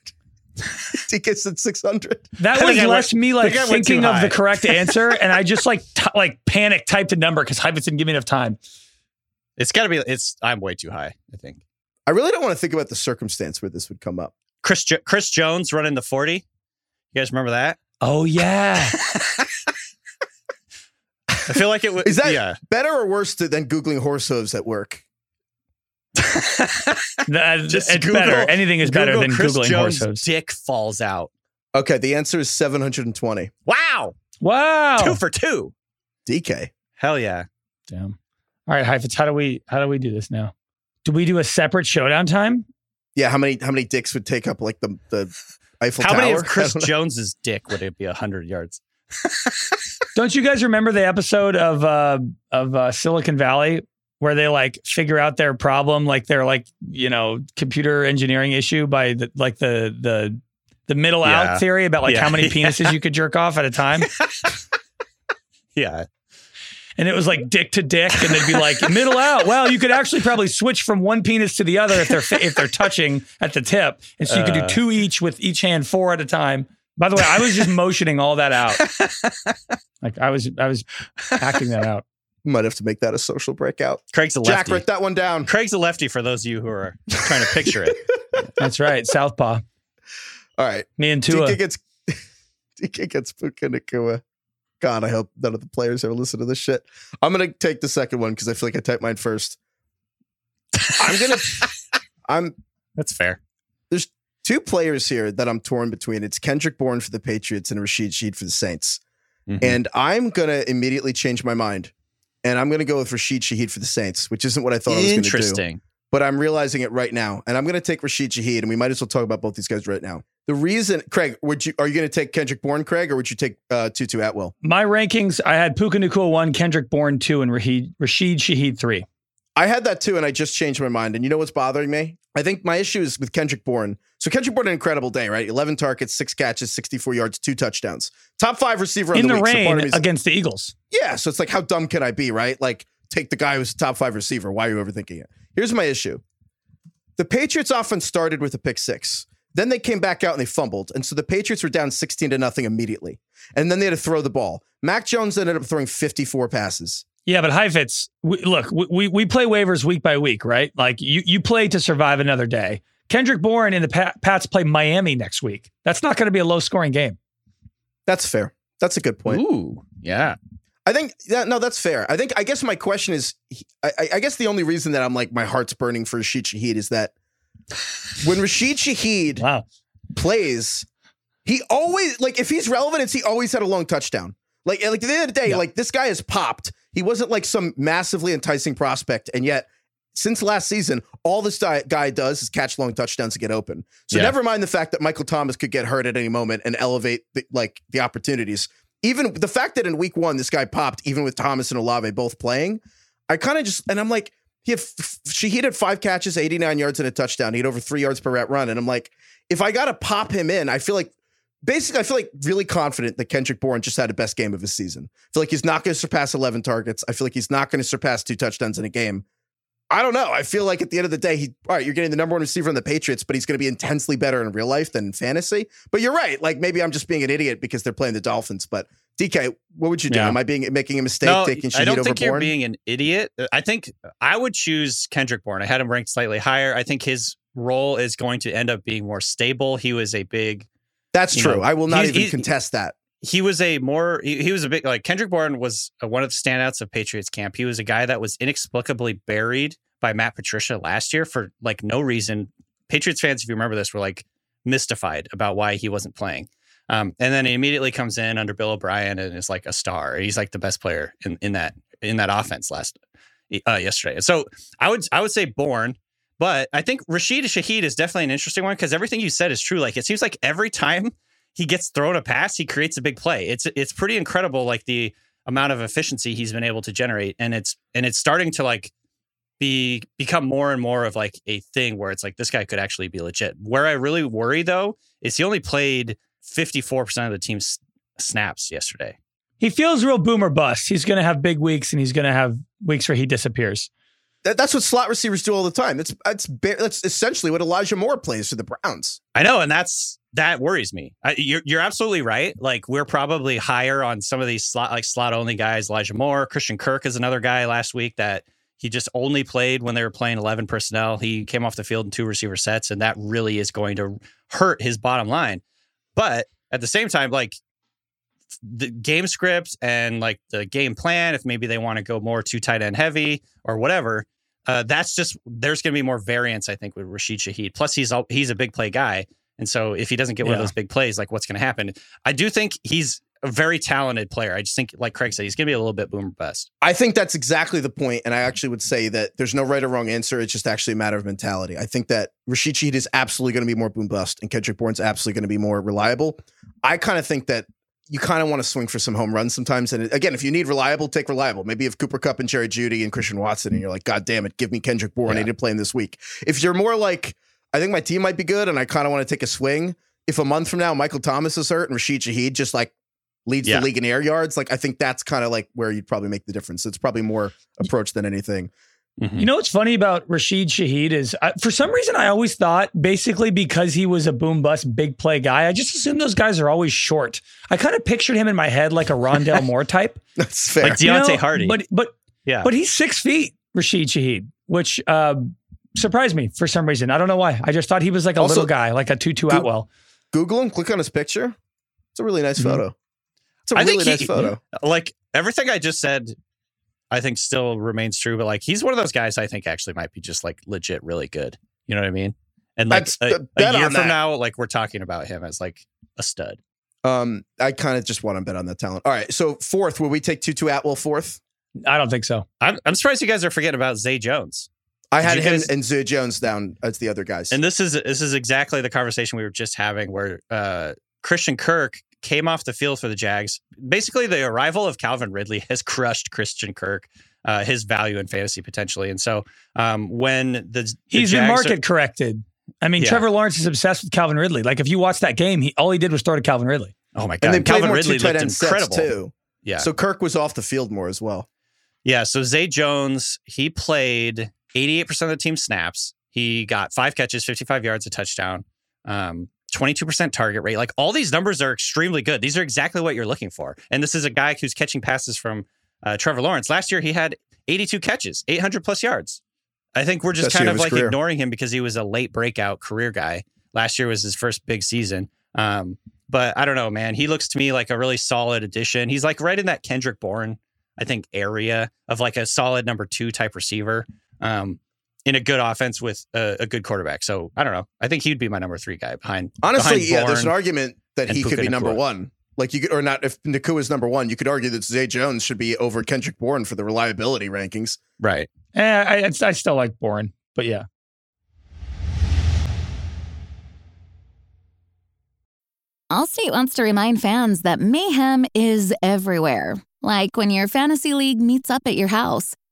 Speaker 2: DK said six hundred.
Speaker 3: That was less
Speaker 4: went-
Speaker 3: me like
Speaker 4: think I went
Speaker 3: thinking
Speaker 4: too
Speaker 3: of the correct answer, and I just like t- like panic typed a number because Heifetz didn't give me enough time.
Speaker 4: It's got to be, it's, I'm way too high, I think.
Speaker 2: I really don't want to think about the circumstance where this would come up.
Speaker 4: Chris, Jo- Chris Jones running the 40. You guys remember that?
Speaker 3: Oh yeah,
Speaker 4: I feel like it was.
Speaker 2: Is that
Speaker 4: Yeah.
Speaker 2: better or worse to, than googling horse hooves at work?
Speaker 3: That-
Speaker 4: Just
Speaker 3: it's
Speaker 4: Google-
Speaker 3: better. Anything is better
Speaker 4: Google
Speaker 3: than
Speaker 4: Chris
Speaker 3: googling
Speaker 4: Jones'
Speaker 3: horse hooves.
Speaker 4: dick falls out.
Speaker 2: Okay, the answer is seven hundred and twenty.
Speaker 4: Wow.
Speaker 3: Wow.
Speaker 4: Two for two.
Speaker 2: DK.
Speaker 4: Hell yeah.
Speaker 3: Damn. All right, Heifetz. How do we how do we do this now? Do we do a separate showdown time?
Speaker 2: Yeah, how many how many dicks would take up like the the Eiffel
Speaker 4: How
Speaker 2: Tower?
Speaker 4: How many of Chris. Jones's dick would it be 100 yards?
Speaker 3: Don't you guys remember the episode of uh of uh, Silicon Valley where they like figure out their problem, like their like you know computer engineering issue by the like the the the middle
Speaker 4: Yeah.
Speaker 3: out theory about like
Speaker 4: Yeah.
Speaker 3: how many penises you could jerk off at a time,
Speaker 4: Yeah.
Speaker 3: and it was like dick to dick, and they'd be like middle out. Well, you could actually probably switch from one penis to the other if they're if they're touching at the tip, and so you could do
Speaker 4: Uh.
Speaker 3: two each with each hand, four at a time. By the way, I was just motioning all that out. Like I was I was acting that out.
Speaker 2: Might have to make that a social breakout.
Speaker 4: Craig's a lefty.
Speaker 2: Jack,
Speaker 4: lefty.
Speaker 2: write that one down.
Speaker 4: Craig's a lefty for those of you who are trying to picture it.
Speaker 3: That's right, Southpaw.
Speaker 2: All right.
Speaker 3: Me and Tua.
Speaker 2: DK gets DK gets Puka Nacua. God, I hope none of the players ever listen to this shit. I'm gonna take the second one because I feel like I typed mine first. I'm gonna I'm
Speaker 4: That's fair.
Speaker 2: There's two players here that I'm torn between. It's Kendrick Bourne for the Patriots and Rashid Shaheed for the Saints.
Speaker 4: Mhm.
Speaker 2: And I'm gonna immediately change my mind. And I'm gonna go with Rashid Shaheed for the Saints, which isn't what I thought I was gonna do.
Speaker 4: Interesting.
Speaker 2: but I'm realizing it right now. And I'm going to take Rashid Shaheed, and we might as well talk about both these guys right now. The reason, Craig, would you are you going to take Kendrick Bourne, Craig, or would you take uh, Tutu Atwell?
Speaker 3: My rankings, I had Puka Nacua one, Kendrick Bourne two, and Rashid, Rashid Shaheed three.
Speaker 2: I had that too, and I just changed my mind. And you know what's bothering me? I think my issue is with Kendrick Bourne. So Kendrick Bourne, an incredible day, right? 11 targets, six catches, 64 yards, two touchdowns. Top five receiver
Speaker 3: In
Speaker 2: the,
Speaker 3: the
Speaker 2: week. So
Speaker 3: rain
Speaker 2: is-
Speaker 3: against the Eagles.
Speaker 2: yeah, so it's like, how dumb can I be, right? Like, take the guy who's top five receiver. Why are you overthinking it? Here's my issue. The Patriots often started with a pick six. Then they came back out and they fumbled. And so the Patriots were down 16 to nothing immediately. And then they had to throw the ball. Mac Jones ended up throwing 54 passes.
Speaker 3: Yeah, but Heifetz, we, look, we- we we play waivers week by week, right? Like you you play to survive another day. Kendrick Bourne and the Pat, Pats play Miami next week. That's not going to be a low scoring game.
Speaker 2: That's fair. That's a good point.
Speaker 4: Ooh, yeah.
Speaker 2: I think yeah, no, that's fair. I think I guess my question is, I, I- I guess the only reason that I'm like my heart's burning for Rashid Shaheed is that when Rashid Shaheed
Speaker 3: Wow.
Speaker 2: plays, he always like if he's relevant, it's he always had a long touchdown. Like like at the end of the day,
Speaker 3: Yeah.
Speaker 2: like this guy has popped. He wasn't like some massively enticing prospect, and yet since last season, all this di- guy does is catch long touchdowns to get open. So
Speaker 4: Yeah.
Speaker 2: never mind the fact that Michael Thomas could get hurt at any moment and elevate the, like the opportunities. Even the fact that in week one this guy popped, even with Thomas and Olave both playing, I kind of just and I'm like, he had f- she he had five catches, 89 yards and a touchdown. He had over three yards per run, and I'm like, if I got to pop him in, I feel like basically I feel like really confident that Kendrick Bourne just had the best game of his season. I feel like he's not going to surpass 11 targets. I feel like he's not going to surpass two touchdowns in a game. I don't know. I feel like at the end of the day, he all right, you're getting the number one receiver in the Patriots, but he's going to be intensely better in real life than in fantasy. But you're right. Like maybe I'm just being an idiot because they're playing the Dolphins. But DK, what would you do?
Speaker 3: Yeah.
Speaker 2: Am I being making a mistake
Speaker 4: No,
Speaker 2: taking
Speaker 4: I don't think you're being an idiot. I think I would choose Kendrick Bourne. I had him ranked slightly higher. I think his role is going to end up being more stable. He was a big
Speaker 2: That's
Speaker 4: you
Speaker 2: true.
Speaker 4: know,
Speaker 2: I will not even contest that.
Speaker 4: he was a more he, he was a big like Kendrick Bourne was uh, one of the standouts of Patriots camp. He was a guy that was inexplicably buried by Matt Patricia last year for like no reason. Patriots fans, if you remember this, were like mystified about why he wasn't playing. Um, and then he immediately comes in under Bill O'Brien and is like a star. He's like the best player in, in that in that offense last uh, yesterday. So I would I would say Bourne, but I think Rashid Shaheed is definitely an interesting one because everything you said is true. Like it seems like every time he gets thrown a pass, he creates a big play. It's it's pretty incredible, like the amount of efficiency he's been able to generate, and it's and it's starting to like be become more and more of like a thing where it's like this guy could actually be legit. Where I really worry though is he only played fifty four percent of the team's snaps yesterday.
Speaker 3: He feels real boomer bust. He's going to have big weeks and he's going to have weeks where he disappears.
Speaker 2: That, that's what slot receivers do all the time. That's that's that's essentially what Elijah Moore plays for the Browns.
Speaker 4: I know, and that's that worries me. I, you're you're absolutely right. Like we're probably higher on some of these slot like slot only guys. Elijah Moore, Christian Kirk is another guy last week that he just only played when they were playing eleven personnel. He came off the field in two receiver sets, and that really is going to hurt his bottom line. But at the same time, like the game script and like the game plan, if maybe they want to go more two tight end heavy or whatever, uh, that's just there's going to be more variance, I think, with Rashid Shaheed. Plus, he's al- he's a big play guy, and so if he doesn't get one of those big plays, like what's going to happen? I do think he's a very talented player. I just think, like Craig said, he's going to be a little bit boomer bust.
Speaker 2: I think that's exactly the point, and I actually would say that there's no right or wrong answer. It's just actually a matter of mentality. I think that Rashid Shaheed is absolutely going to be more boom bust, and Kendrick Bourne's absolutely going to be more reliable. I kind of think that you kind of want to swing for some home runs sometimes. And again, if you need reliable, take reliable. Maybe if Cooper Kupp and Jerry Jeudy and Christian Watson, and you're like, God damn it, give me Kendrick Bourne. I need to play him this week. If you're more like, I think my team might be good, and I kind of want to take a swing. If a month from now Michael Thomas is hurt and Rashid Shaheed just like leads
Speaker 4: Yeah.
Speaker 2: the league in air yards, like I think that's kind of like where you'd probably make the difference. It's probably more approach than anything.
Speaker 3: You know what's funny about Rashid Shaheed is uh, for some reason I always thought basically because he was a boom bust big play guy, I just assumed those guys are always short. I kind of pictured him in my head like a Rondale Moore type.
Speaker 2: That's fair.
Speaker 4: Like
Speaker 3: You
Speaker 4: Deontay
Speaker 3: know,
Speaker 4: Hardy.
Speaker 3: But but
Speaker 4: yeah,
Speaker 3: but he's six feet, Rashid Shaheed, which uh, surprised me for some reason. I don't know why. I just thought he was like a
Speaker 2: Also-
Speaker 3: little guy, like a Tutu
Speaker 2: Go-
Speaker 3: Atwell.
Speaker 2: Google him, click on his picture. It's a really nice
Speaker 3: Mhm.
Speaker 2: photo. It's a
Speaker 4: I
Speaker 2: really
Speaker 4: think he-
Speaker 2: nice photo.
Speaker 4: like everything I just said, I think still remains true. But like he's one of those guys I think actually might be just like legit really good. You know what I mean? And like
Speaker 2: That's-
Speaker 4: a, a year from
Speaker 2: that.
Speaker 4: now, like we're talking about him as like a stud.
Speaker 2: Um, I kind of just want to bet on that talent. All right, so fourth, will we take Tutu Atwell fourth?
Speaker 3: I don't think so.
Speaker 4: I'm, I'm surprised you guys are forgetting about Zay Jones.
Speaker 2: I
Speaker 4: Did
Speaker 2: had him
Speaker 4: guys-
Speaker 2: and Zay Jones down as the other guys.
Speaker 4: And this is this is exactly the conversation we were just having, where uh, Christian Kirk came off the field for the Jags. Basically, the arrival of Calvin Ridley has crushed Christian Kirk. uh, his value in fantasy potentially. And so um, when the, the
Speaker 3: He's
Speaker 4: Jags are-
Speaker 3: market corrected. I mean,
Speaker 4: Yeah.
Speaker 3: Trevor Lawrence is obsessed with Calvin Ridley. Like if you watch that game, he all he did was throw to Calvin Ridley.
Speaker 4: oh my god,
Speaker 2: And they played
Speaker 4: Calvin
Speaker 2: more
Speaker 4: Ridley
Speaker 2: two
Speaker 4: looked incredible.
Speaker 2: too.
Speaker 4: Yeah,
Speaker 2: So Kirk was off the field more as well.
Speaker 4: Yeah, so Zay Jones, he played 88% of the team snaps. He got five catches, 55 yards, a touchdown, um, 22% target rate. Like all these numbers are extremely good. These are exactly what you're looking for. And this is a guy who's catching passes from uh, Trevor Lawrence. Last year, he had 82 catches, 800 plus yards. I think we're just
Speaker 2: Best
Speaker 4: kind of
Speaker 2: of
Speaker 4: like
Speaker 2: career.
Speaker 4: ignoring him because he was a late breakout career guy. Last year was his first big season. Um, but I don't know, man. He looks to me like a really solid addition. He's like right in that Kendrick Bourne, I think, area of like a solid number two type receiver um, in a good offense with a, a good quarterback. So I don't know. I think he'd be my number three guy behind.
Speaker 2: Honestly,
Speaker 4: behind
Speaker 2: yeah, there's an argument that
Speaker 4: and
Speaker 2: he could
Speaker 4: Puka
Speaker 2: be number
Speaker 4: Nacua.
Speaker 2: one. Like you could, or not. If Nacua is number one, you could argue that Zay Jones should be over Kendrick Bourne for the reliability rankings.
Speaker 4: Right.
Speaker 3: Eh, I, I still like Bourne, but yeah.
Speaker 5: Allstate wants to remind fans that mayhem is everywhere. Like when your fantasy league meets up at your house.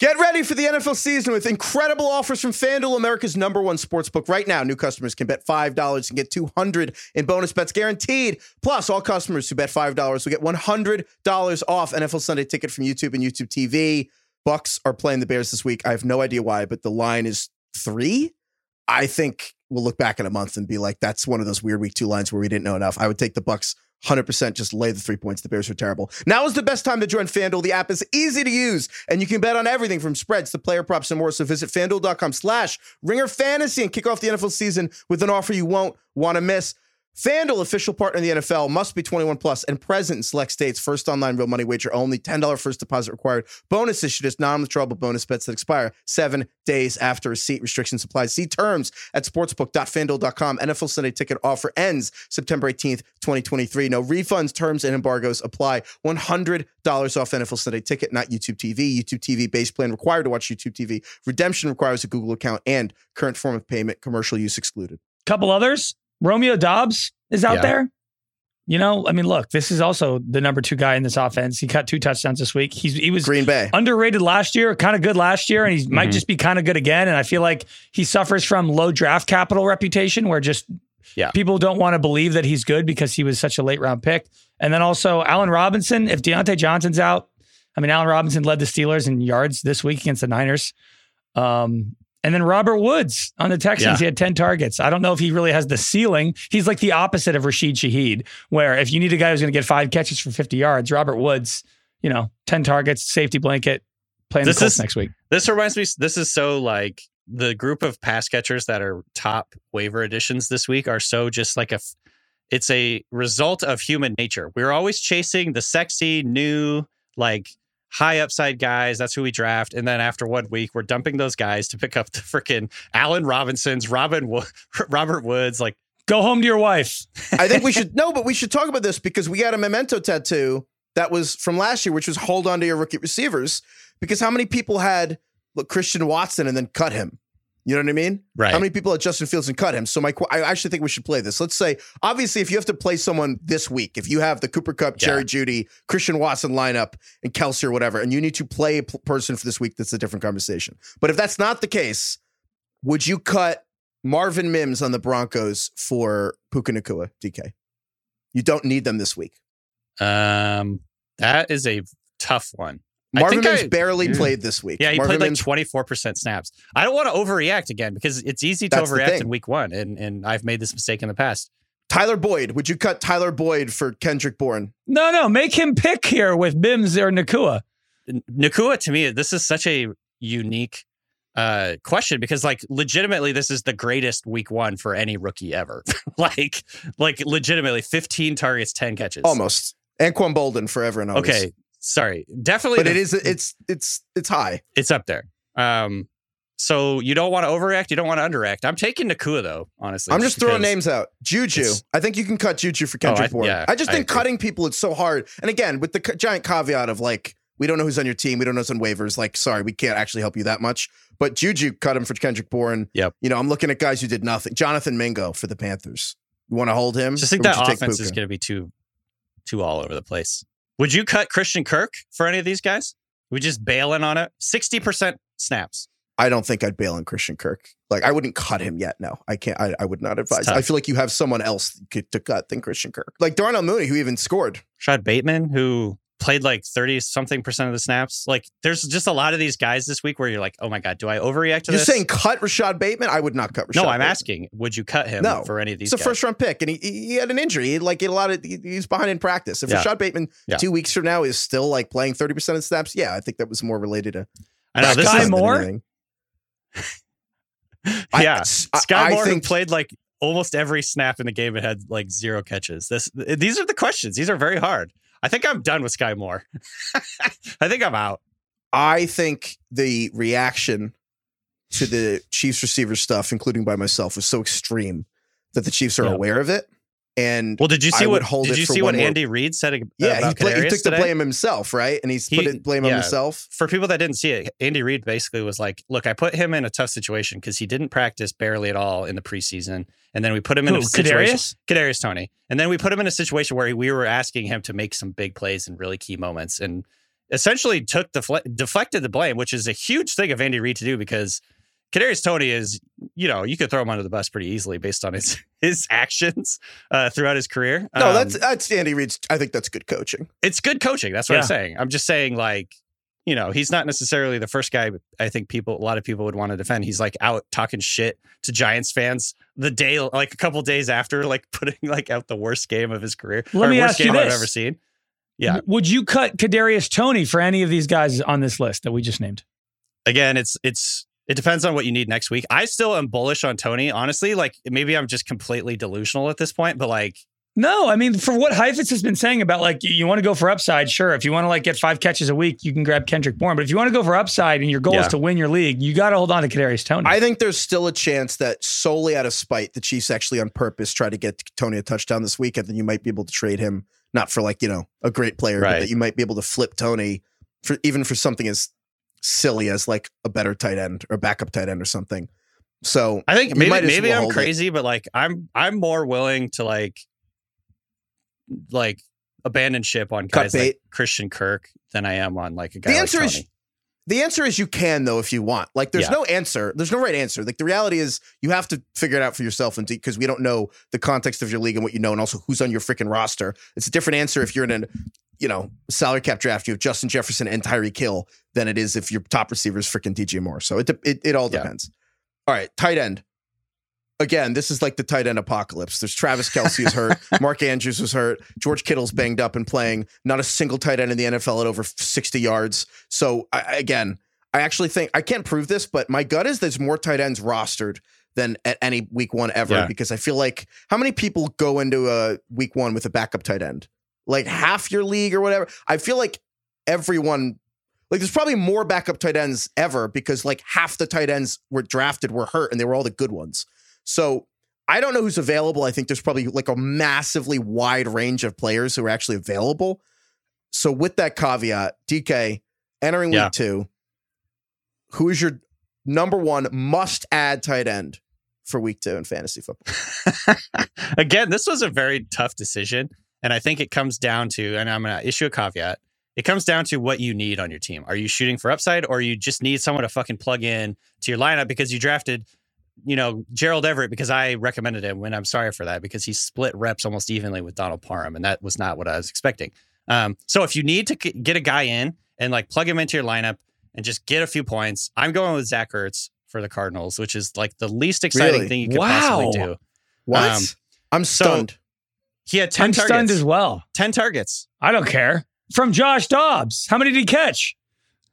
Speaker 2: Get ready for the NFL season with incredible offers from FanDuel, America's number one sports book. Right now, new customers can bet $5 and get 200 in bonus bets guaranteed. Plus, all customers who bet $5 will get $100 off NFL Sunday ticket from YouTube and YouTube TV. Bucks are playing the Bears this week. I have no idea why, but the line is three. I think we'll look back in a month and be like, that's one of those weird week two lines where we didn't know enough. I would take the Bucks 100% just lay the three points. The Bears are terrible. Now is the best time to join FanDuel. The app is easy to use and you can bet on everything from spreads to player props and more. So visit fanduel.com slash ringer fantasy and kick off the NFL season with an offer you won't want to miss. FanDuel, official partner in the NFL, must be 21 plus and present in select states. First online real money wager only. $10 first deposit required. Bonus issued is non-withdrawable bonus bets that expire seven days after receipt. Restrictions apply. See terms at sportsbook.fanduel.com. NFL Sunday ticket offer ends September 18th, 2023. No refunds, terms, and embargoes apply. $100 off NFL Sunday ticket, not YouTube TV. YouTube TV base plan required to watch YouTube TV. Redemption requires a Google account and current form of payment. Commercial use excluded.
Speaker 3: Couple others. Romeo Doubs is out
Speaker 4: Yeah.
Speaker 3: there. You know, I mean, look, this is also the number two guy in this offense. He cut two touchdowns this week. He's he was
Speaker 2: Green Bay.
Speaker 3: underrated last year, kind of good last year, and he might
Speaker 4: Mhm.
Speaker 3: just be kind of good again. And I feel like he suffers from low draft capital reputation, where just
Speaker 4: Yeah.
Speaker 3: people don't want to believe that he's good because he was such a late round pick. And then also Allen Robinson, if Diontae Johnson's out, I mean, Allen Robinson led the Steelers in yards this week against the Niners. Um, and then Robert Woods on the Texans,
Speaker 4: Yeah.
Speaker 3: he had 10 targets. I don't know if he really has the ceiling. He's like the opposite of Rashid Shaheed, where if you need a guy who's going to get five catches for 50 yards, Robert Woods, you know, 10 targets, safety blanket, playing
Speaker 4: This
Speaker 3: the Colts
Speaker 4: is-
Speaker 3: next week.
Speaker 4: This reminds me. This is so like the group of pass catchers that are top waiver additions this week are so just like a, It's a result of human nature. We're always chasing the sexy, new, like high upside guys. That's who we draft, and then after one week, we're dumping those guys to pick up the freaking Allen Robinsons, Robin, Wo- Robert Woods. Like,
Speaker 3: Go home to your wife.
Speaker 2: I think we should no, but we should talk about this because we got a memento tattoo that was from last year, which was hold on to your rookie receivers. Because how many people had look, Christian Watson and then cut him? You know what I mean?
Speaker 4: Right.
Speaker 2: How many people at Justin Fields and cut him? So my, I actually think we should play this. Let's say, obviously, if you have to play someone this week, if you have the Cooper Kupp,
Speaker 4: Yeah.
Speaker 2: Jerry Jeudy, Christian Watson lineup, and Kelce or whatever, and you need to play a person for this week, that's a different conversation. But if that's not the case, would you cut Marvin Mims on the Broncos for Puka Nacua, DK? You don't need them this week.
Speaker 4: um, that is a tough one. I
Speaker 2: Marvin
Speaker 4: think
Speaker 2: Mims
Speaker 4: I-
Speaker 2: barely
Speaker 4: Mm.
Speaker 2: played this week.
Speaker 4: Yeah, he
Speaker 2: Marvin
Speaker 4: played like twenty four percent snaps. I don't want to overreact again because it's easy to
Speaker 2: That's
Speaker 4: overreact in week one, and and I've made this mistake in the past.
Speaker 2: Tyler Boyd. Would you cut Tyler Boyd for Kendrick Bourne?
Speaker 3: No, no, make him pick here with Mims or Nacua.
Speaker 4: N- Nacua to me, this is such a unique uh question because like legitimately this is the greatest week one for any rookie ever like like legitimately 15 targets 10 catches
Speaker 2: Almost. Anquan Boldin forever and always.
Speaker 4: okay sorry definitely
Speaker 2: But
Speaker 4: the-
Speaker 2: it is it's it's it's high.
Speaker 4: it's up there um so you don't want to overreact you don't want to underreact i'm taking Nacua though honestly
Speaker 2: I'm just throwing names out. Juju. I think you can cut Juju for Kendrick
Speaker 4: I-
Speaker 2: Bourne.
Speaker 4: yeah,
Speaker 2: I just think
Speaker 4: agree.
Speaker 2: cutting people it's so hard. And again, with the giant caveat of like we don't know who's on your team, we don't know who's on waivers. Like, sorry, we can't actually help you that much. But Juju cut him for Kendrick Bourne.
Speaker 4: Yep.
Speaker 2: You know, I'm looking at guys who did nothing. Jonathan Mingo for the Panthers. You want to hold him?
Speaker 4: just think that offense is going to be too too all over the place would you cut christian kirk for any of these guys we just bailing on it 60% snaps
Speaker 2: I don't think I'd bail on Christian Kirk. Like, I wouldn't cut him yet. No, I can't. I, I would not advise. I feel like you have someone else to to cut than Christian Kirk. Like Darnell Mooney, who even scored.
Speaker 4: Shad Bateman, who played like 30 something percent of the snaps. Like there's just a lot of these guys this week where you're like, oh my God, do I overreact to
Speaker 2: You're
Speaker 4: this?
Speaker 2: saying cut Rashod Bateman? I would not cut Rashod
Speaker 4: no, I'm
Speaker 2: Bateman.
Speaker 4: asking, would you cut him
Speaker 2: No.
Speaker 4: for any of these
Speaker 2: It's a
Speaker 4: guys?
Speaker 2: first round pick, and he, he he had an injury. He, like he had a lot of he, he's behind in practice. If
Speaker 4: Yeah.
Speaker 2: Rashod Bateman
Speaker 4: Yeah.
Speaker 2: two weeks from now is still like playing thirty percent of the snaps, yeah, I think that was more related to
Speaker 4: I know this
Speaker 2: Skyy
Speaker 3: Moore?
Speaker 4: yeah.
Speaker 2: I-
Speaker 4: Skyy
Speaker 2: I
Speaker 4: Moore who
Speaker 2: think-
Speaker 4: played like almost every snap in the game and had like zero catches. This these are the questions. These are very hard. I think I'm done with Skyy Moore. I think I'm out.
Speaker 2: I think the reaction to the Chiefs receiver stuff, including by myself, was so extreme that the Chiefs are
Speaker 3: Yeah.
Speaker 2: aware of it. And
Speaker 4: Well, did you see what
Speaker 2: hold
Speaker 4: did
Speaker 2: it
Speaker 4: you see what Andy Reid said ab-
Speaker 2: yeah, he,
Speaker 4: about
Speaker 2: pla- he
Speaker 4: Kadarius
Speaker 2: took the blame himself, right? And he's
Speaker 4: He-
Speaker 2: put it blame on himself.
Speaker 4: for people that didn't see it, Andy Reid basically was like, "Look, I put him in a tough situation because he didn't practice barely at all in the preseason, and then we put him in
Speaker 3: Who,
Speaker 4: a situation."
Speaker 3: Kadarius?
Speaker 4: Kadarius Toney, and then we put him in a situation where we were asking him to make some big plays in really key moments, and essentially took defle- deflected the blame, which is a huge thing of Andy Reid to do because Kadarius Toney is, you know, you could throw him under the bus pretty easily based on his his actions uh, throughout his career.
Speaker 2: No,
Speaker 4: Um,
Speaker 2: that's that's Andy Reid's. I think that's good coaching.
Speaker 4: it's good coaching. That's what
Speaker 3: Yeah.
Speaker 4: I'm saying. I'm just saying, like, you know, he's not necessarily the first guy. I think people, a lot of people would want to defend. He's like out talking shit to Giants fans the day, like a couple days after, like putting like out the worst game of his career.
Speaker 3: Let
Speaker 4: or
Speaker 3: me
Speaker 4: worst
Speaker 3: ask you
Speaker 4: game I've
Speaker 3: this.
Speaker 4: ever seen. Yeah.
Speaker 3: Would you cut Kadarius Toney for any of these guys on this list that we just named?
Speaker 4: Again, it's it's it depends on what you need next week. I still am bullish on Toney. Honestly, like maybe I'm just completely delusional at this point, but like
Speaker 3: No, I mean, for what Heifetz has been saying about like you, you want to go for upside, sure. If you want to like get five catches a week, you can grab Kendrick Bourne. But if you want to go for upside and your goal
Speaker 4: Yeah.
Speaker 3: is to win your league, you got to hold on to Kadarius Toney.
Speaker 2: I think there's still a chance that solely out of spite, the Chiefs actually on purpose try to get Toney a touchdown this week, and then you might be able to trade him not for like you know a great player, but that you might be able to flip Toney for even for something as silly as like a better tight end or backup tight end or something. So
Speaker 4: I think maybe maybe
Speaker 2: well
Speaker 4: I'm
Speaker 2: hold it.
Speaker 4: crazy, but like I'm I'm more willing to like like abandon ship on guys like Christian Kirk than I am on like a guy.
Speaker 2: the
Speaker 4: like
Speaker 2: answer is the answer is you can though if you want. Like there's
Speaker 4: Yeah.
Speaker 2: no answer. There's no right answer. Like the reality is you have to figure it out for yourself and because we don't know the context of your league and what you know and also who's on your freaking roster. It's a different answer if you're in a you know salary cap draft. You have Justin Jefferson and Tyreek Hill than it is if your top receiver is freaking DJ Moore. So it it, it all
Speaker 4: Yeah.
Speaker 2: depends. All right, tight end. Again, this is like the tight end apocalypse. There's Travis Kelce is hurt. Mark Andrews was hurt. George Kittle's banged up and playing. Not a single tight end in the NFL at over 60 yards. So I- again, I actually think I can't prove this, but my gut is there's more tight ends rostered than at any week one ever
Speaker 4: Yeah.
Speaker 2: because I feel like how many people go into a week one with a backup tight end? Like half your league or whatever. I feel like everyone like there's probably more backup tight ends ever because like half the tight ends were drafted were hurt and they were all the good ones. So I don't know who's available. I think there's probably like a massively wide range of players who are actually available. So with that caveat, DK entering
Speaker 4: Yeah.
Speaker 2: week two, who is your number one must add tight end for week two in fantasy football?
Speaker 4: Again, this was a very tough decision. And I think it comes down to, and I'm going to issue a caveat. It comes down to what you need on your team. Are you shooting for upside or you just need someone to fucking plug in to your lineup because you drafted, you know, Gerald Everett because I recommended him when I'm sorry for that because he split reps almost evenly with Donald Parham. And that was not what I was expecting. Um, so if you need to get a guy in and like plug him into your lineup and just get a few points. I'm going with Zach Ertz for the Cardinals, which is like the least exciting
Speaker 2: Really?
Speaker 4: thing you could
Speaker 3: Wow.
Speaker 4: possibly do.
Speaker 2: What?
Speaker 4: Um,
Speaker 2: I'm stunned.
Speaker 4: He had 10
Speaker 3: I'm
Speaker 4: targets.
Speaker 3: stunned as well.
Speaker 4: 10 targets.
Speaker 3: I don't care. From Josh Dobbs. How many did he catch?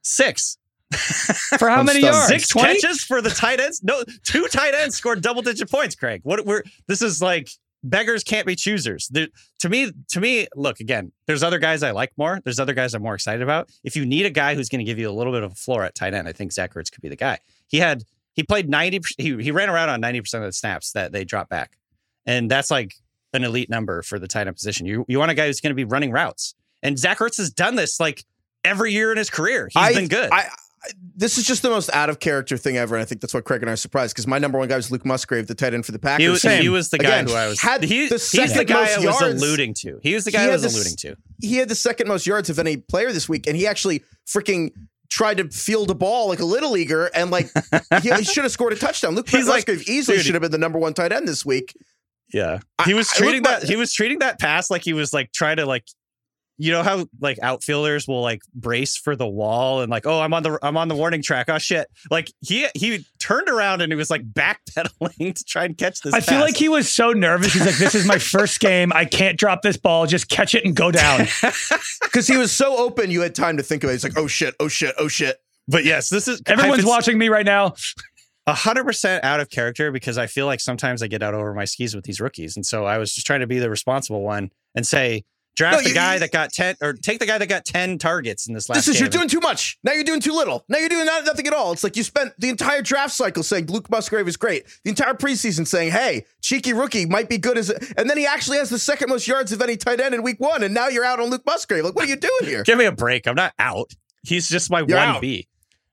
Speaker 4: Six.
Speaker 3: For how
Speaker 2: I'm
Speaker 3: many
Speaker 2: stunned.
Speaker 3: yards?
Speaker 4: Six
Speaker 3: 20?
Speaker 4: catches for the tight ends. No, two tight ends scored double digit points. Craig, what we're this is like beggars can't be choosers. There, to me, to me, look again. There's other guys I like more. There's other guys I'm more excited about. If you need a guy who's going to give you a little bit of a floor at tight end, I think Zach Ertz could be the guy. He had he played ninety. He he ran around on ninety percent of the snaps that they dropped back, and that's like an elite number for the tight end position. You you want a guy who's going to be running routes, and Zach Ertz has done this like every year in his career. He's
Speaker 2: I-
Speaker 4: been good.
Speaker 2: I, I, this is just the most out of character thing ever, and I think that's why Craig and I are surprised because my number one guy was Luke Musgrave, the tight end for the Packers.
Speaker 4: He was, he was the guy
Speaker 2: Again,
Speaker 4: who I was.
Speaker 2: had
Speaker 4: he-
Speaker 2: the
Speaker 4: he's the
Speaker 2: second
Speaker 4: guy
Speaker 2: most
Speaker 4: I was
Speaker 2: yards.
Speaker 4: alluding to. He was the guy I
Speaker 2: had
Speaker 4: was
Speaker 2: this-
Speaker 4: alluding to.
Speaker 2: he had the second most yards of any player this week, and he actually freaking tried to field a ball like a little leaguer, and like he, he should have scored a touchdown. Luke
Speaker 4: He's like,
Speaker 2: Musgrave easily should have been the number one tight end this week.
Speaker 4: Yeah, he was
Speaker 2: I
Speaker 4: treating
Speaker 2: look
Speaker 4: that. He was treating that pass like he was like trying to like, you know how like outfielders will like brace for the wall and like, oh, I'm on the I'm on the warning track. Oh shit! Like he he turned around and he was like backpedaling to try and catch this.
Speaker 3: I feel like he was so nervous. He's like, this is my first game. I can't drop this ball. Just catch it and go down.
Speaker 2: Because he was so open, you had time to think about it. He's like, oh shit, oh shit, oh shit.
Speaker 4: But yes, this is
Speaker 3: Everyone's watching me right now.
Speaker 4: A hundred percent out of character because I feel like sometimes I get out over my skis with these rookies, and so I was just trying to be the responsible one and say draft
Speaker 2: No,
Speaker 4: the
Speaker 2: you-
Speaker 4: guy that got ten or take the guy that got ten targets in this last.
Speaker 2: This is you're doing too much. Now you're doing too little. Now you're doing not, nothing at all. It's like you spent the entire draft cycle saying Luke Musgrave is great. The entire preseason saying, "Hey, cheeky rookie might be good as," a, and then he actually has the second most yards of any tight end in week one, and now you're out on Luke Musgrave. Like, what are you doing here?
Speaker 4: Give me a break. I'm not out. He's just my
Speaker 2: You're
Speaker 4: one
Speaker 2: out.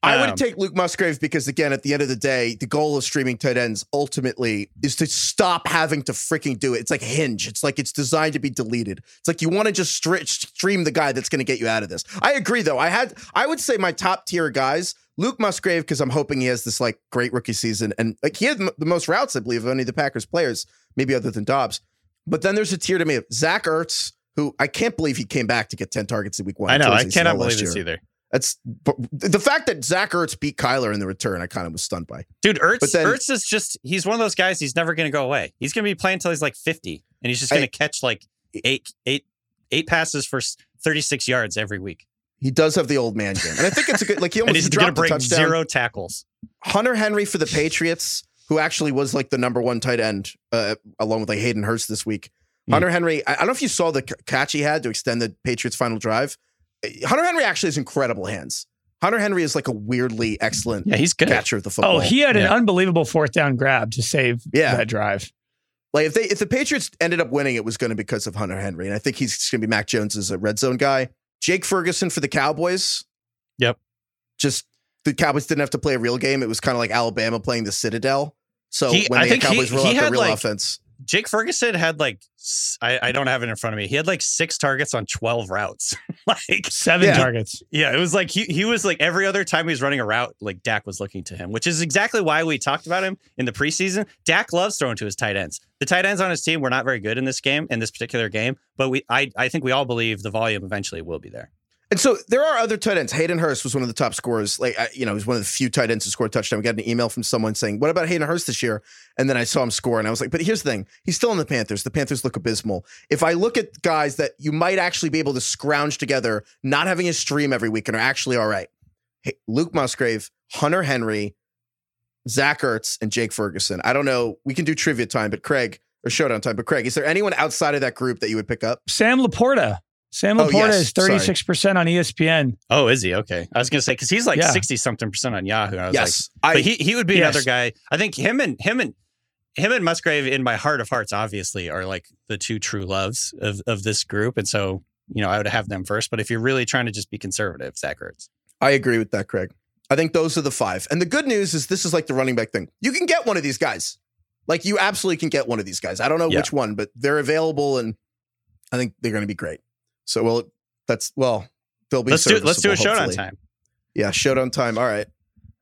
Speaker 2: I
Speaker 4: Um,
Speaker 2: would take Luke Musgrave because, again, at the end of the day, the goal of streaming tight ends ultimately is to stop having to freaking do it. It's like a Hinge. It's like it's designed to be deleted. It's like you want to just stream the guy that's going to get you out of this. I agree, though. I had, I would say my top tier guys, Luke Musgrave, because I'm hoping he has this like great rookie season, and like he had m- the most routes, I believe, of any of the Packers players, maybe other than Doubs. But then there's a tier to me of Zach Ertz, who I can't believe he came back to get 10 targets in week one.
Speaker 4: I know. I cannot believe this either.
Speaker 2: That's the fact that Zach Ertz beat Kyler in the return. I kind of was stunned by.
Speaker 4: Dude, Ertz,
Speaker 2: then-
Speaker 4: Ertz is just, he's one of those guys, he's never going to go away. He's going to be playing until he's like 50, and he's just going to catch like eight, eight, eight passes for 36 yards every week.
Speaker 2: He does have the old man game, and I think it's a good. Like he almost
Speaker 4: he's
Speaker 2: he
Speaker 4: going to break
Speaker 2: touchdown.
Speaker 4: zero tackles.
Speaker 2: Hunter Henry for the Patriots, who actually was like the number one tight end, uh, along with like Hayden Hurst this week.
Speaker 4: Hmm.
Speaker 2: Hunter Henry, I, don't know if you saw the catch he had to extend the Patriots' final drive. Hunter Henry actually has incredible hands. Hunter Henry is like a weirdly excellent
Speaker 4: Yeah, he's good.
Speaker 2: catcher of the oh, football.
Speaker 3: Oh, he had an unbelievable fourth down grab to save
Speaker 2: Yeah.
Speaker 3: that drive.
Speaker 2: Like if they if the Patriots ended up winning, it was going to be because of Hunter Henry, and I think he's going to be Mac Jones as a red zone guy. Jake Ferguson for the Cowboys.
Speaker 4: Yep.
Speaker 2: Just the Cowboys didn't have to play a real game. It was kind of like Alabama playing the Citadel. So
Speaker 4: He-
Speaker 2: when
Speaker 4: I
Speaker 2: the
Speaker 4: think he-
Speaker 2: Cowboys roll
Speaker 4: he
Speaker 2: out the real
Speaker 4: like-
Speaker 2: offense,
Speaker 4: Jake Ferguson had like, I don't have it in front of me. He had like six targets on 12 routes. like,
Speaker 3: Seven
Speaker 2: Yeah.
Speaker 3: targets.
Speaker 4: yeah, it was like he, he was like every other time he was running a route, like Dak was looking to him, which is exactly why we talked about him in the preseason. Dak loves throwing to his tight ends. The tight ends on his team were not very good in this game, in this particular game, but we I, I think we all believe the volume eventually will be there.
Speaker 2: And so there are other tight ends. Hayden Hurst was one of the top scorers. Like I, you know, he was one of the few tight ends to score a touchdown. We got an email from someone saying, "What about Hayden Hurst this year?" And then I saw him score, and I was like, "But here's the thing: he's still in the Panthers. The Panthers look abysmal. If I look at guys that you might actually be able to scrounge together, not having a stream every week, and are actually all right, hey, Luke Musgrave, Hunter Henry, Zach Ertz, and Jake Ferguson. I don't know. We can do trivia time, but Craig or showdown time. But Craig, is there anyone outside of that group that you would pick up?
Speaker 3: Sam LaPorta. Sam
Speaker 2: Oh,
Speaker 3: LaPorta
Speaker 2: yes.
Speaker 3: is 36% on ESPN.
Speaker 4: Oh, is he? Okay. I was gonna say because he's like
Speaker 3: Yeah.
Speaker 4: 60 something percent on Yahoo. I was like,
Speaker 2: Yes, I.
Speaker 4: but he he would be
Speaker 3: Yes.
Speaker 4: another guy. I think him and him and him and Musgrave in my heart of hearts obviously are like the two true loves of of this group, and so you know I would have them first. But if you're really trying to just be conservative, Zach Ertz.
Speaker 2: I agree with that, Craig. I think those are the five. And the good news is this is like the running back thing. You can get one of these guys. Like you absolutely can get one of these guys. I don't know
Speaker 4: Yeah.
Speaker 2: which one, but they're available and I think they're going to be great. So well, that's well, they'll be
Speaker 4: Let's do let's do a
Speaker 2: serviceable,
Speaker 4: showdown
Speaker 2: hopefully.
Speaker 4: time.
Speaker 2: Yeah, showdown time. All right.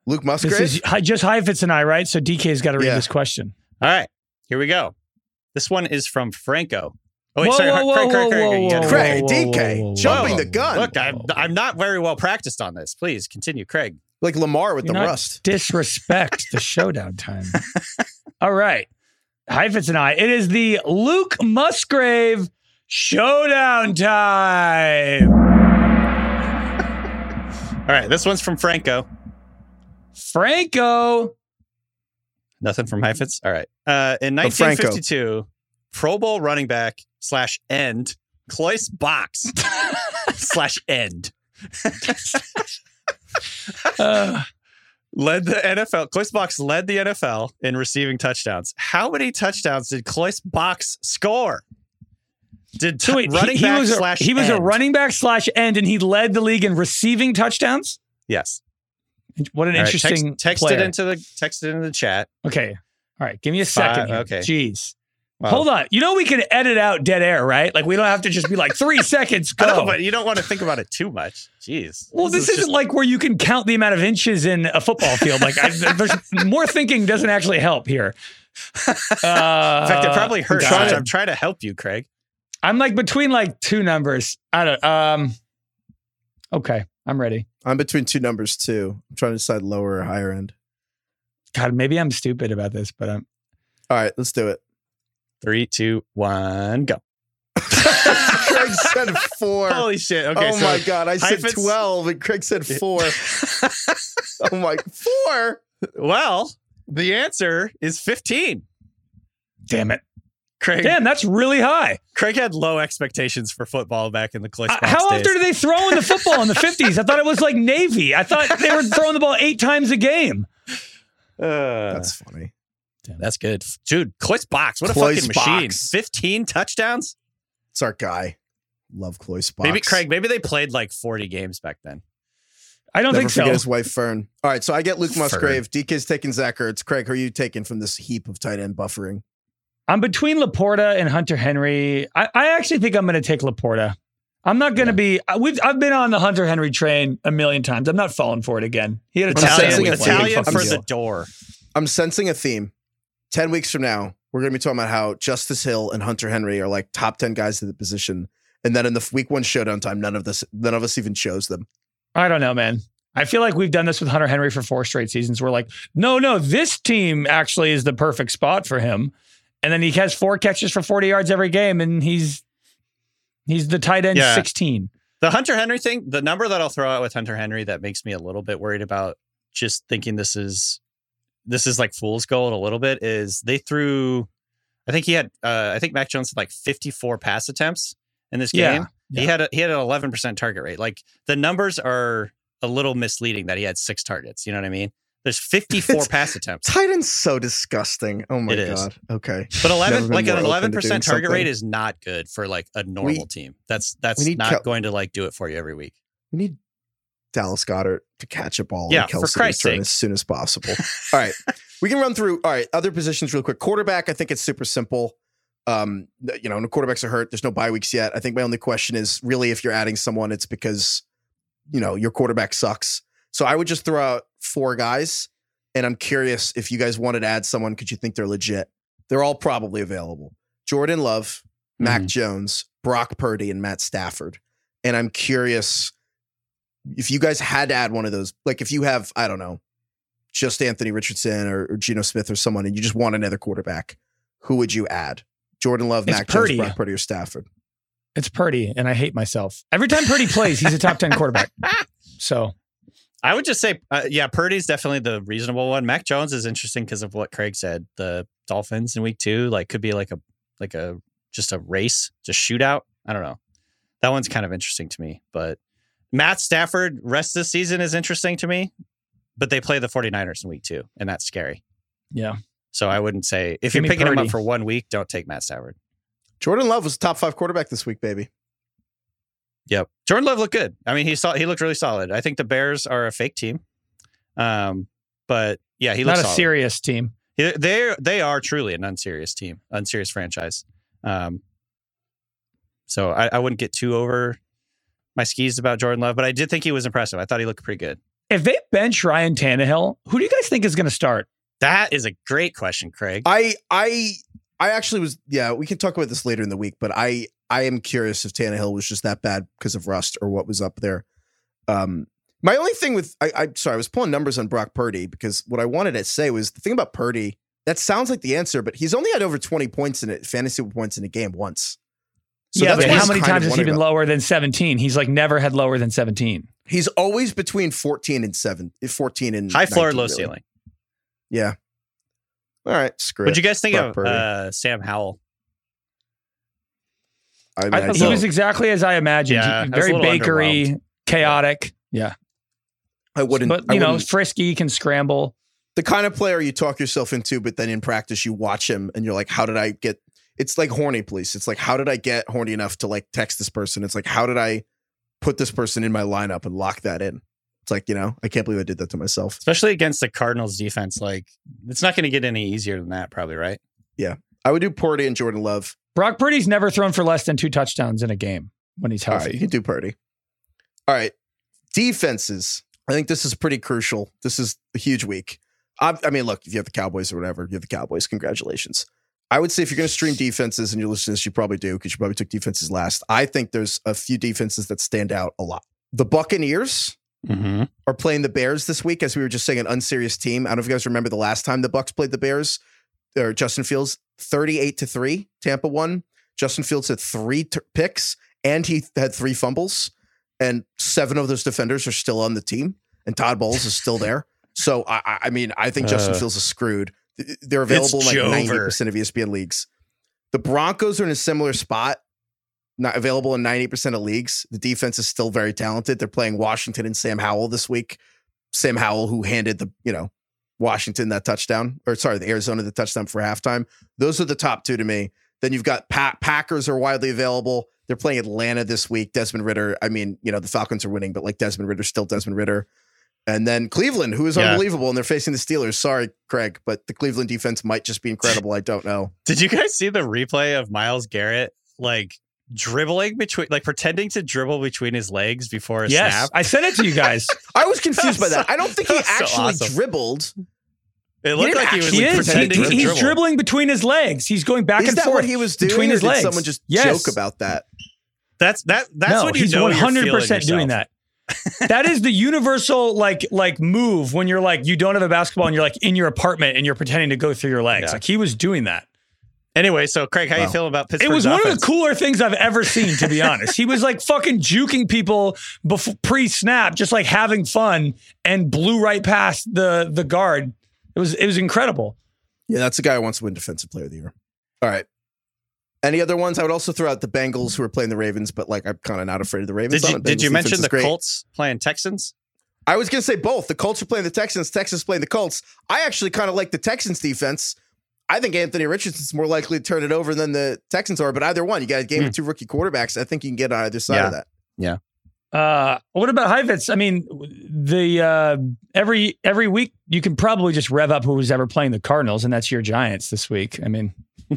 Speaker 2: Luke Musgrave.
Speaker 3: This is hi- just Heifetz and I, right? So DK's got to read
Speaker 2: Yeah.
Speaker 3: this question.
Speaker 4: All right, here we go. This one is from Franco. Oh wait,
Speaker 3: Whoa,
Speaker 4: sorry,
Speaker 3: whoa,
Speaker 4: Craig,
Speaker 3: whoa,
Speaker 4: Craig, Craig,
Speaker 3: whoa,
Speaker 4: Craig, you
Speaker 3: whoa,
Speaker 2: Craig,
Speaker 3: whoa,
Speaker 2: DK,
Speaker 3: whoa, whoa,
Speaker 2: jumping
Speaker 3: whoa.
Speaker 2: the gun.
Speaker 4: Look, I'm I'm not very well practiced on this. Please continue, Craig.
Speaker 2: Like Lamar with
Speaker 3: You're
Speaker 2: the
Speaker 3: not
Speaker 2: rust.
Speaker 3: Disrespect the showdown time. All right. Heifetz and I. It is the Luke Musgrave showdown time.
Speaker 4: All right, this one's from Franco.
Speaker 3: Franco.
Speaker 4: Nothing from Heifetz. All right. Uh, in
Speaker 2: Oh,
Speaker 4: 1952, Pro Bowl running back slash end Cloyce Box slash end
Speaker 3: Uh,
Speaker 4: led the NFL. Cloyce Box led the NFL in receiving touchdowns. How many touchdowns did Cloyce Box score? Did
Speaker 3: so wait, he-
Speaker 4: running
Speaker 3: he,
Speaker 4: back
Speaker 3: was a,
Speaker 4: slash
Speaker 3: he was a running back slash end, and he led the league in receiving touchdowns.
Speaker 4: Yes.
Speaker 3: What an
Speaker 4: right,
Speaker 3: interesting
Speaker 4: text, it into the text it into the chat.
Speaker 3: okay, all right, give me a second. here.
Speaker 4: okay.
Speaker 3: jeez.
Speaker 4: Wow.
Speaker 3: Hold on. You know we can edit out dead air, right? Like we don't have to just be like three seconds. Go.
Speaker 4: Know, but you don't want to think about it too much. Jeez.
Speaker 3: Well, this,
Speaker 4: is
Speaker 3: isn't
Speaker 4: just-
Speaker 3: like where you can count the amount of inches in a football field. Like, I, there's more thinking doesn't actually help here. Uh,
Speaker 4: In fact, it probably hurts.
Speaker 3: God.
Speaker 4: I'm trying to help you, Craig.
Speaker 3: I'm like between like two numbers. I don't. Um. Okay, I'm ready.
Speaker 2: I'm between two numbers too. I'm trying to decide lower or higher end.
Speaker 3: God, maybe I'm stupid about this, but I'm.
Speaker 2: All right, let's do it.
Speaker 4: Three, two, one, go.
Speaker 2: Craig said four.
Speaker 4: Holy shit. Okay.
Speaker 2: oh
Speaker 4: so
Speaker 2: my god, I said
Speaker 4: Heifetz-
Speaker 2: 12 and Craig said four. oh my, four?
Speaker 4: well, the answer is 15.
Speaker 3: Damn it!
Speaker 4: Craig
Speaker 3: Damn, that's really high.
Speaker 4: Craig had low expectations for football back in the Cloyce
Speaker 3: Uh,
Speaker 4: Box
Speaker 3: how
Speaker 4: days.
Speaker 3: often do they throw in the football in the 50s? I thought it was like Navy. I thought they were throwing the ball eight times a game.
Speaker 4: Uh,
Speaker 2: That's funny.
Speaker 4: damn, that's good. Dude, Cloyce Box, what a
Speaker 2: Cloyce
Speaker 4: fucking machine.
Speaker 2: Box.
Speaker 4: 15 touchdowns?
Speaker 2: It's our guy. Love Cloyce Box.
Speaker 4: Maybe Craig, maybe they played like 40 games back then.
Speaker 3: I don't
Speaker 2: Never
Speaker 3: think
Speaker 2: forget
Speaker 3: so.
Speaker 2: his wife Fern. All right, so I get Luke Musgrave. DK's taking Zach Ertz. Craig, who are you taking from this heap of tight end buffering?
Speaker 3: I'm between LaPorta and Hunter Henry. I, I actually think I'm going to take LaPorta. I'm not going to be. I- We've I've been on the Hunter Henry train a million times. I'm not falling for it again. He had a
Speaker 2: I'm sensing
Speaker 3: week
Speaker 2: a
Speaker 4: Italian
Speaker 2: I'm
Speaker 4: for the door.
Speaker 2: I'm sensing a theme. 10 weeks from now, we're going to be talking about how Justice Hill and Hunter Henry are like top 10 guys to the position. And then in the week one showdown time, none of this, none of us even chose them.
Speaker 3: I don't know, man. I feel like we've done this with Hunter Henry for four straight seasons. We're like, no, no, this team actually is the perfect spot for him. And then he has four catches for 40 yards every game, and he's he's the tight end
Speaker 4: Yeah.
Speaker 3: 16.
Speaker 4: The Hunter Henry thing, the number that I'll throw out with Hunter Henry that makes me a little bit worried about just thinking this is this is like fool's gold a little bit is they threw I think he had uh I think Mac Jones had like 54 pass attempts in this
Speaker 3: Yeah,
Speaker 4: game. He had a he had an 11% target rate. Like the numbers are a little misleading that he had six targets, you know what I mean? There's 54
Speaker 2: It's-
Speaker 4: pass attempts.
Speaker 2: Tight end's so disgusting. Oh my
Speaker 4: It is.
Speaker 2: God. Okay.
Speaker 4: But 11 like an 11% target
Speaker 2: doing
Speaker 4: rate is not good for like a normal team. That's that's not
Speaker 2: Kel-
Speaker 4: going to like do it for you every week.
Speaker 2: We need Dallas Goedert to catch a ball
Speaker 4: Yeah, for Christ's sake.
Speaker 2: as soon as possible. all right. We can run through all right, other positions real quick. Quarterback, I think it's super simple. Um, you know, no quarterbacks are hurt. There's no bye weeks yet. I think my only question is really if you're adding someone, it's because you know your quarterback sucks. So I would just throw out four guys, and I'm curious if you guys wanted to add someone because you think they're legit. They're all probably available. Jordan Love, Mac
Speaker 4: Mhm.
Speaker 2: Jones, Brock Purdy, and Matt Stafford. And I'm curious if you guys had to add one of those, like if you have, I don't know, just Anthony Richardson or, or Geno Smith or someone, and you just want another quarterback, who would you add? Jordan Love,
Speaker 3: It's
Speaker 2: Mac
Speaker 3: Purdy.
Speaker 2: Jones, Brock Purdy, or Stafford?
Speaker 3: It's Purdy, and I hate myself. Every time Purdy plays, he's a top 10 quarterback. So
Speaker 4: I would just say, uh, yeah, Purdy's definitely the reasonable one. Mac Jones is interesting because of what Craig said. The Dolphins in week two, like, could be like a like a just a race, just shootout. I don't know. That one's kind of interesting to me. But Matt Stafford, rest of the season is interesting to me. But they play the 49ers in week two, and that's scary.
Speaker 3: yeah,
Speaker 4: So I wouldn't say if
Speaker 3: Give
Speaker 4: you're
Speaker 3: me
Speaker 4: picking him up for one week, don't take Matt Stafford.
Speaker 2: Jordan Love was top five quarterback this week, baby.
Speaker 4: Yep. Jordan Love looked good. I mean, he saw he looked really solid. I think the Bears are a fake team. Um, but yeah, he
Speaker 3: not a
Speaker 4: solid.
Speaker 3: serious team.
Speaker 4: He- They they are truly an unserious team, unserious franchise. Um, so I, I wouldn't get too over my skis about Jordan Love, but I did think he was impressive. I thought he looked pretty good.
Speaker 3: If they bench Ryan Tannehill, who do you guys think is going to start?
Speaker 4: That is a great question, Craig.
Speaker 2: I I I actually was. Yeah, we can talk about this later in the week, but I I am curious if Tannehill was just that bad because of rust or what was up there. Um, my only thing with I, I sorry, I was pulling numbers on Brock Purdy because what I wanted to say was the thing about Purdy. That sounds like the answer, but he's only had over twenty points in it, fantasy points in a game once. So
Speaker 3: yeah,
Speaker 2: that's
Speaker 3: but how many times has he been
Speaker 2: about.
Speaker 3: lower than 17? He's like never had lower than 17.
Speaker 2: He's always between fourteen and seven, fourteen and
Speaker 4: High floor,
Speaker 2: 19,
Speaker 4: low
Speaker 2: really.
Speaker 4: ceiling.
Speaker 2: Yeah. All right, screw
Speaker 4: What'd
Speaker 2: it.
Speaker 4: you guys think
Speaker 2: Brock
Speaker 4: of uh, Sam Howell?
Speaker 2: I, mean,
Speaker 3: I,
Speaker 2: I
Speaker 3: he was exactly as I imagined.
Speaker 4: Yeah,
Speaker 3: He-
Speaker 4: I was a
Speaker 3: very
Speaker 4: little
Speaker 3: bakery, chaotic. Yeah.
Speaker 2: I wouldn't.
Speaker 3: But,
Speaker 2: I
Speaker 3: you know,
Speaker 2: wouldn't-
Speaker 3: frisky, can scramble.
Speaker 2: the kind of player you talk yourself into, but then in practice you watch him and you're like, how did I get? It's like horny police. It's like, how did I get horny enough to like text this person? It's like, how did I put this person in my lineup and lock that in? It's like, you know, I can't believe I did that to myself.
Speaker 4: Especially against the Cardinals defense. Like, it's not going to get any easier than that, probably, right? Yeah.
Speaker 2: I would do Purdy and Jordan Love.
Speaker 3: Brock Purdy's never thrown for less than two touchdowns in a game when he's
Speaker 2: All right,
Speaker 3: healthy.
Speaker 2: you can do Purdy. All right, defenses. I think this is pretty crucial. This is a huge week. I, I mean, look, if you have the Cowboys or whatever, you have the Cowboys. Congratulations. I would say if you're going to stream defenses and you're listening to this, you probably do because you probably took defenses last. I think there's a few defenses that stand out a lot. The Buccaneers
Speaker 4: Mm-hmm.
Speaker 2: are playing the Bears this week, as we were just saying, an unserious team. I don't know if you guys remember the last time the Bucks played the Bears or Justin Fields, 38 to 3. Tampa won. Justin Fields had three t- picks and he had three fumbles, and seven of those defenders are still on the team, and Todd Bowles is still there. So I, I- mean, I think Justin
Speaker 4: Uh,
Speaker 2: Fields is screwed. They're available in like
Speaker 4: Jover.
Speaker 2: ninety percent of ESPN leagues. The Broncos are in a similar spot, not available in ninety percent of leagues. The defense is still very talented. They're playing Washington and Sam Howell this week. Sam Howell, who handed the you know Washington that touchdown, or sorry, the Arizona the touchdown for halftime. Those are the top two to me. Then you've got pa- Packers are widely available. They're playing Atlanta this week. Desmond Ridder. I mean, you know, the Falcons are winning, but like Desmond Ridder, still Desmond Ridder. And then Cleveland, who is
Speaker 4: Yeah.
Speaker 2: unbelievable, and they're facing the Steelers. Sorry, Craig, but the Cleveland defense might just be incredible. I don't know.
Speaker 4: Did you guys see the replay of Myles Garrett like dribbling between, like pretending to dribble between his legs before a
Speaker 3: Yes,
Speaker 4: snap?
Speaker 3: I sent it to you guys.
Speaker 2: I was confused by that. I don't think he
Speaker 4: That's so
Speaker 2: actually
Speaker 4: awesome.
Speaker 2: dribbled.
Speaker 4: It looked
Speaker 2: didn't
Speaker 4: like he was like.
Speaker 3: He-
Speaker 4: pretending
Speaker 3: he- he's dribbling between his legs. He's going back
Speaker 2: Is
Speaker 3: and forth
Speaker 2: what he was doing?
Speaker 3: between his legs.
Speaker 2: someone just
Speaker 3: Yes.
Speaker 2: joke about that?
Speaker 4: That's that. That's
Speaker 3: no,
Speaker 4: you
Speaker 3: he's one hundred percent doing that. that is the universal like like move when you're like you don't have a basketball and you're like in your apartment and you're pretending to go through your legs.
Speaker 4: Yeah.
Speaker 3: Like he was doing that.
Speaker 4: Anyway, so Craig, how
Speaker 2: Wow.
Speaker 4: you feel about Pittsburgh's
Speaker 3: It was one
Speaker 4: offense?
Speaker 3: of the cooler things I've ever seen, to be honest. He was like fucking juking people before pre-snap, just like having fun, and blew right past the the guard. It was it was incredible.
Speaker 2: Yeah, that's the guy who wants to win Defensive Player of the Year. All right. Any other ones? I would also throw out the Bengals who are playing the Ravens, but like I'm kind of not afraid of the Ravens.
Speaker 4: Did you did you mention the
Speaker 2: great.
Speaker 4: Colts playing Texans?
Speaker 2: I was going to say both. The Colts are playing the Texans. Texans playing the Colts. I actually kind of like the Texans defense. I think Anthony Richardson's more likely to turn it over than the Texans are. But either one, you got a game with two rookie quarterbacks. I think you can get on either side
Speaker 4: Yeah.
Speaker 2: of that. Yeah.
Speaker 3: Uh, what about Heifetz? I mean, the uh, every every week you can probably just rev up who's ever playing the Cardinals, and that's your Giants this week. I mean,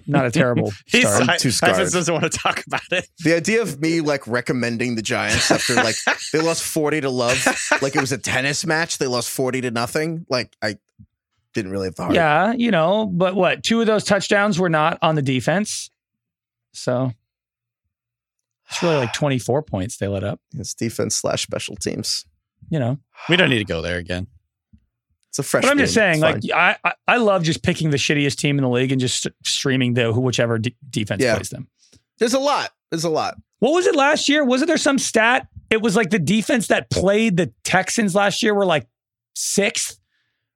Speaker 3: not a terrible
Speaker 4: He's
Speaker 3: start.
Speaker 4: I,
Speaker 2: too
Speaker 4: I
Speaker 2: scarred.
Speaker 4: just doesn't want to talk about it.
Speaker 2: The idea of me like recommending the Giants after like they lost 40 to love, like it was a tennis match. They lost 40 to nothing. Like I didn't really have the heart.
Speaker 3: Yeah, you know, but what? Two of those touchdowns were not on the defense, so it's really like twenty four points they let up.
Speaker 2: It's defense slash special teams.
Speaker 3: You know,
Speaker 4: We don't need to go there again.
Speaker 2: It's a fresh.
Speaker 3: but I'm just
Speaker 2: game.
Speaker 3: saying,
Speaker 2: It's
Speaker 3: like. I, I I love just picking the shittiest team in the league and just streaming the who whichever de- defense
Speaker 2: Yeah.
Speaker 3: plays them.
Speaker 2: there's a lot. There's a lot.
Speaker 3: What was it last year? Wasn't there some stat? It was like the defense that played the Texans last year were like sixth.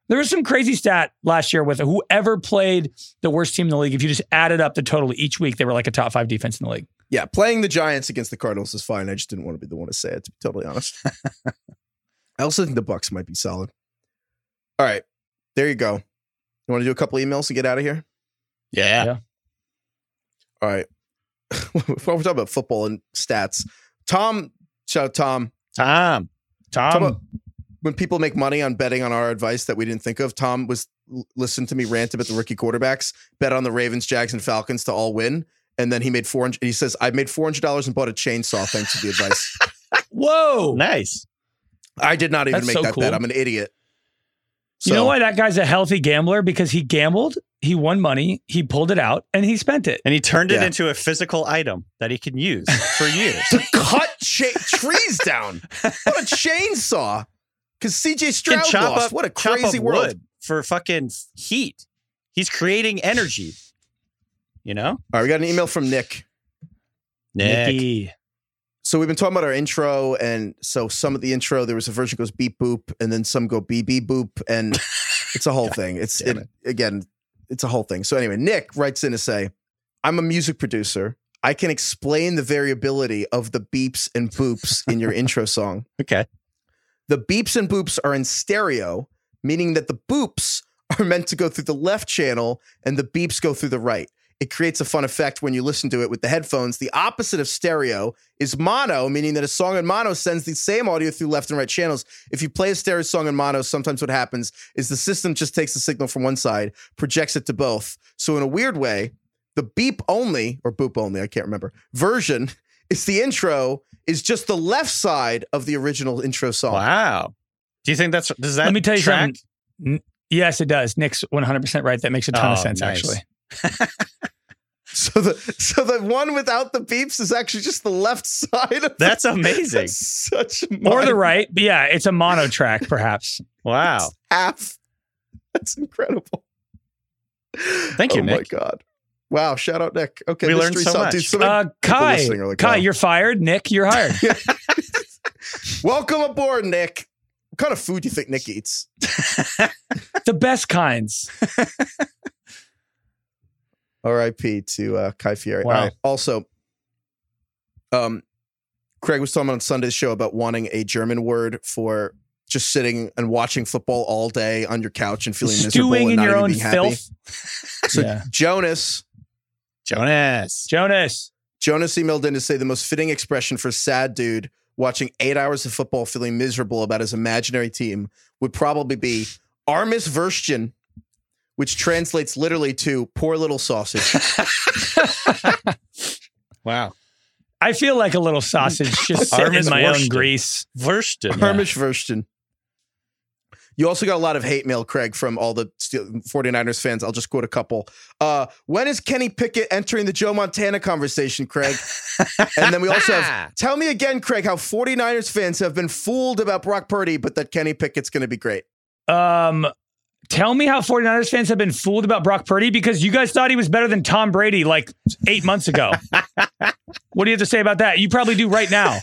Speaker 3: There was some crazy stat last year with whoever played the worst team in the league. If you just added up the total each week, they were like a top five defense in the league.
Speaker 2: Yeah, playing the Giants against the Cardinals is fine. I just didn't want to be the one to say it. To be totally honest. I also think the Bucks might be solid. All right, there you go. You want to do a couple emails to get out of here?
Speaker 4: Yeah.
Speaker 3: Yeah.
Speaker 2: All right. We're talking about football and stats. Tom, shout out Tom.
Speaker 4: Tom.
Speaker 2: Talk
Speaker 3: Tom,
Speaker 2: about when people make money on betting on our advice that we didn't think of. Tom was l- listened to me rant about the rookie quarterbacks, bet on the Ravens, Jags, and Falcons to all win, and then he made four hundred. He says, "I made four hundred dollars and bought a chainsaw thanks to the advice."
Speaker 3: whoa,
Speaker 4: Nice.
Speaker 2: I did not even
Speaker 3: That's
Speaker 2: make
Speaker 3: so
Speaker 2: that bet. I'm an idiot.
Speaker 3: You know why that guy's a healthy gambler? Because he gambled, he won money, he pulled it out, and he spent it.
Speaker 4: And he turned it
Speaker 2: Yeah.
Speaker 4: into a physical item that he can use for years.
Speaker 2: to cut cha- trees down. What a chainsaw! Because CJ
Speaker 4: He can
Speaker 2: Stroud
Speaker 4: chop
Speaker 2: lost.
Speaker 4: up,
Speaker 2: what a
Speaker 4: chop
Speaker 2: crazy
Speaker 4: up
Speaker 2: world!
Speaker 4: wood for fucking heat. He's creating energy. You know?
Speaker 2: All right, we got an email from Nick.
Speaker 3: Nicky.
Speaker 2: So we've been talking about our intro, and so some of the intro there was a version goes beep boop, and then some go beep beep boop, and it's a whole thing. It's
Speaker 4: damn
Speaker 2: it, again, it's a whole thing. So anyway, Nick writes in to say, "I'm a music producer. I can explain the variability of the beeps and boops in your intro song.
Speaker 4: Okay.
Speaker 2: The beeps and boops are in stereo, meaning that the boops are meant to go through the left channel and the beeps go through the right. It creates a fun effect when you listen to it with the headphones. The opposite of stereo is mono, meaning that a song in mono sends the same audio through left and right channels. If you play a stereo song in mono, sometimes what happens is the system just takes the signal from one side, projects it to both. So, in a weird way, the beep only, or boop only, I can't remember, version is the intro, is just the left side of the original intro song.
Speaker 4: Wow. Do you think that's does that
Speaker 3: Let me tell you
Speaker 4: track?
Speaker 3: something. N- Yes, it does. Nick's 100% right. That makes a ton of
Speaker 4: Oh,
Speaker 3: sense,
Speaker 4: nice.
Speaker 3: actually.
Speaker 2: So the so the one without the beeps is actually just the left side of
Speaker 4: That's amazing.
Speaker 2: That's such
Speaker 3: Or the right. But yeah, it's a mono track, perhaps.
Speaker 4: Wow.
Speaker 2: half. That's incredible.
Speaker 4: Thank you,
Speaker 2: oh
Speaker 4: Nick.
Speaker 2: my god. Wow, shout out Nick. Okay,
Speaker 4: We learned so
Speaker 2: solved.
Speaker 4: much.
Speaker 2: Dude, so
Speaker 3: Uh, Kai,
Speaker 2: like,
Speaker 3: Kai,
Speaker 2: wow.
Speaker 3: you're fired. Nick, you're hired.
Speaker 2: Welcome aboard, Nick. What kind of food do you think Nick eats?
Speaker 3: the best kinds.
Speaker 2: R.I.P. to uh, Kai Fieri.
Speaker 3: Wow.
Speaker 2: All right. Also, um, Craig was talking on Sunday's show about wanting a German word for just sitting and watching football all day on your couch and feeling miserable
Speaker 3: Stewing
Speaker 2: and
Speaker 3: in
Speaker 2: not
Speaker 3: your
Speaker 2: even
Speaker 3: own
Speaker 2: being happy. So
Speaker 3: Yeah.
Speaker 2: Jonas,
Speaker 4: Jonas.
Speaker 3: Jonas.
Speaker 2: Jonas emailed in to say the most fitting expression for sad dude watching eight hours of football feeling miserable about his imaginary team would probably be Armis Verstjen, which translates literally to poor little sausage.
Speaker 4: Wow.
Speaker 3: I feel like a little sausage just sitting in
Speaker 4: Armis
Speaker 3: my own
Speaker 4: Wursten.
Speaker 3: grease.
Speaker 4: Verston.
Speaker 2: Armis Verstjen. You also got a lot of hate mail, Craig, from all the Steel- 49ers fans. I'll just quote a couple. Uh, when is Kenny Pickett entering the Joe Montana conversation, Craig? and then we also have, tell me again, Craig, how 49ers fans have been fooled about Brock Purdy, but that Kenny Pickett's going to be great.
Speaker 3: Um, tell me how 49ers fans have been fooled about Brock Purdy because you guys thought he was better than Tom Brady like eight months ago. what do you have to say about that? You probably do right now.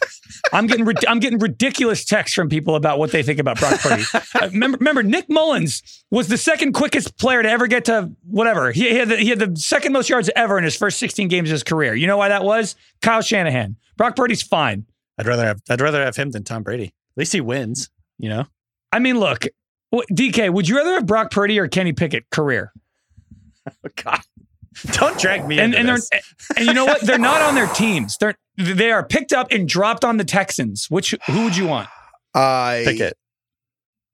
Speaker 3: I'm getting I'm getting ridiculous texts from people about what they think about Brock Purdy. Uh, remember, remember, Nick Mullens was the second quickest player to ever get to whatever. He, he had the, he had the second most yards ever in his first 16 games of his career. You know why that was? Kyle Shanahan. Brock Purdy's fine.
Speaker 4: I'd rather have I'd rather have him than Tom Brady. At least he wins, you know?
Speaker 3: I mean, look, what- DK, would you rather have Brock Purdy or Kenny Pickett career?
Speaker 4: Oh God. Don't drag me
Speaker 3: and
Speaker 4: into
Speaker 3: and they're and you know what? They're not on their teams. They're they are picked up and dropped on the Texans. Which who would you want?
Speaker 2: I,
Speaker 4: Pickett.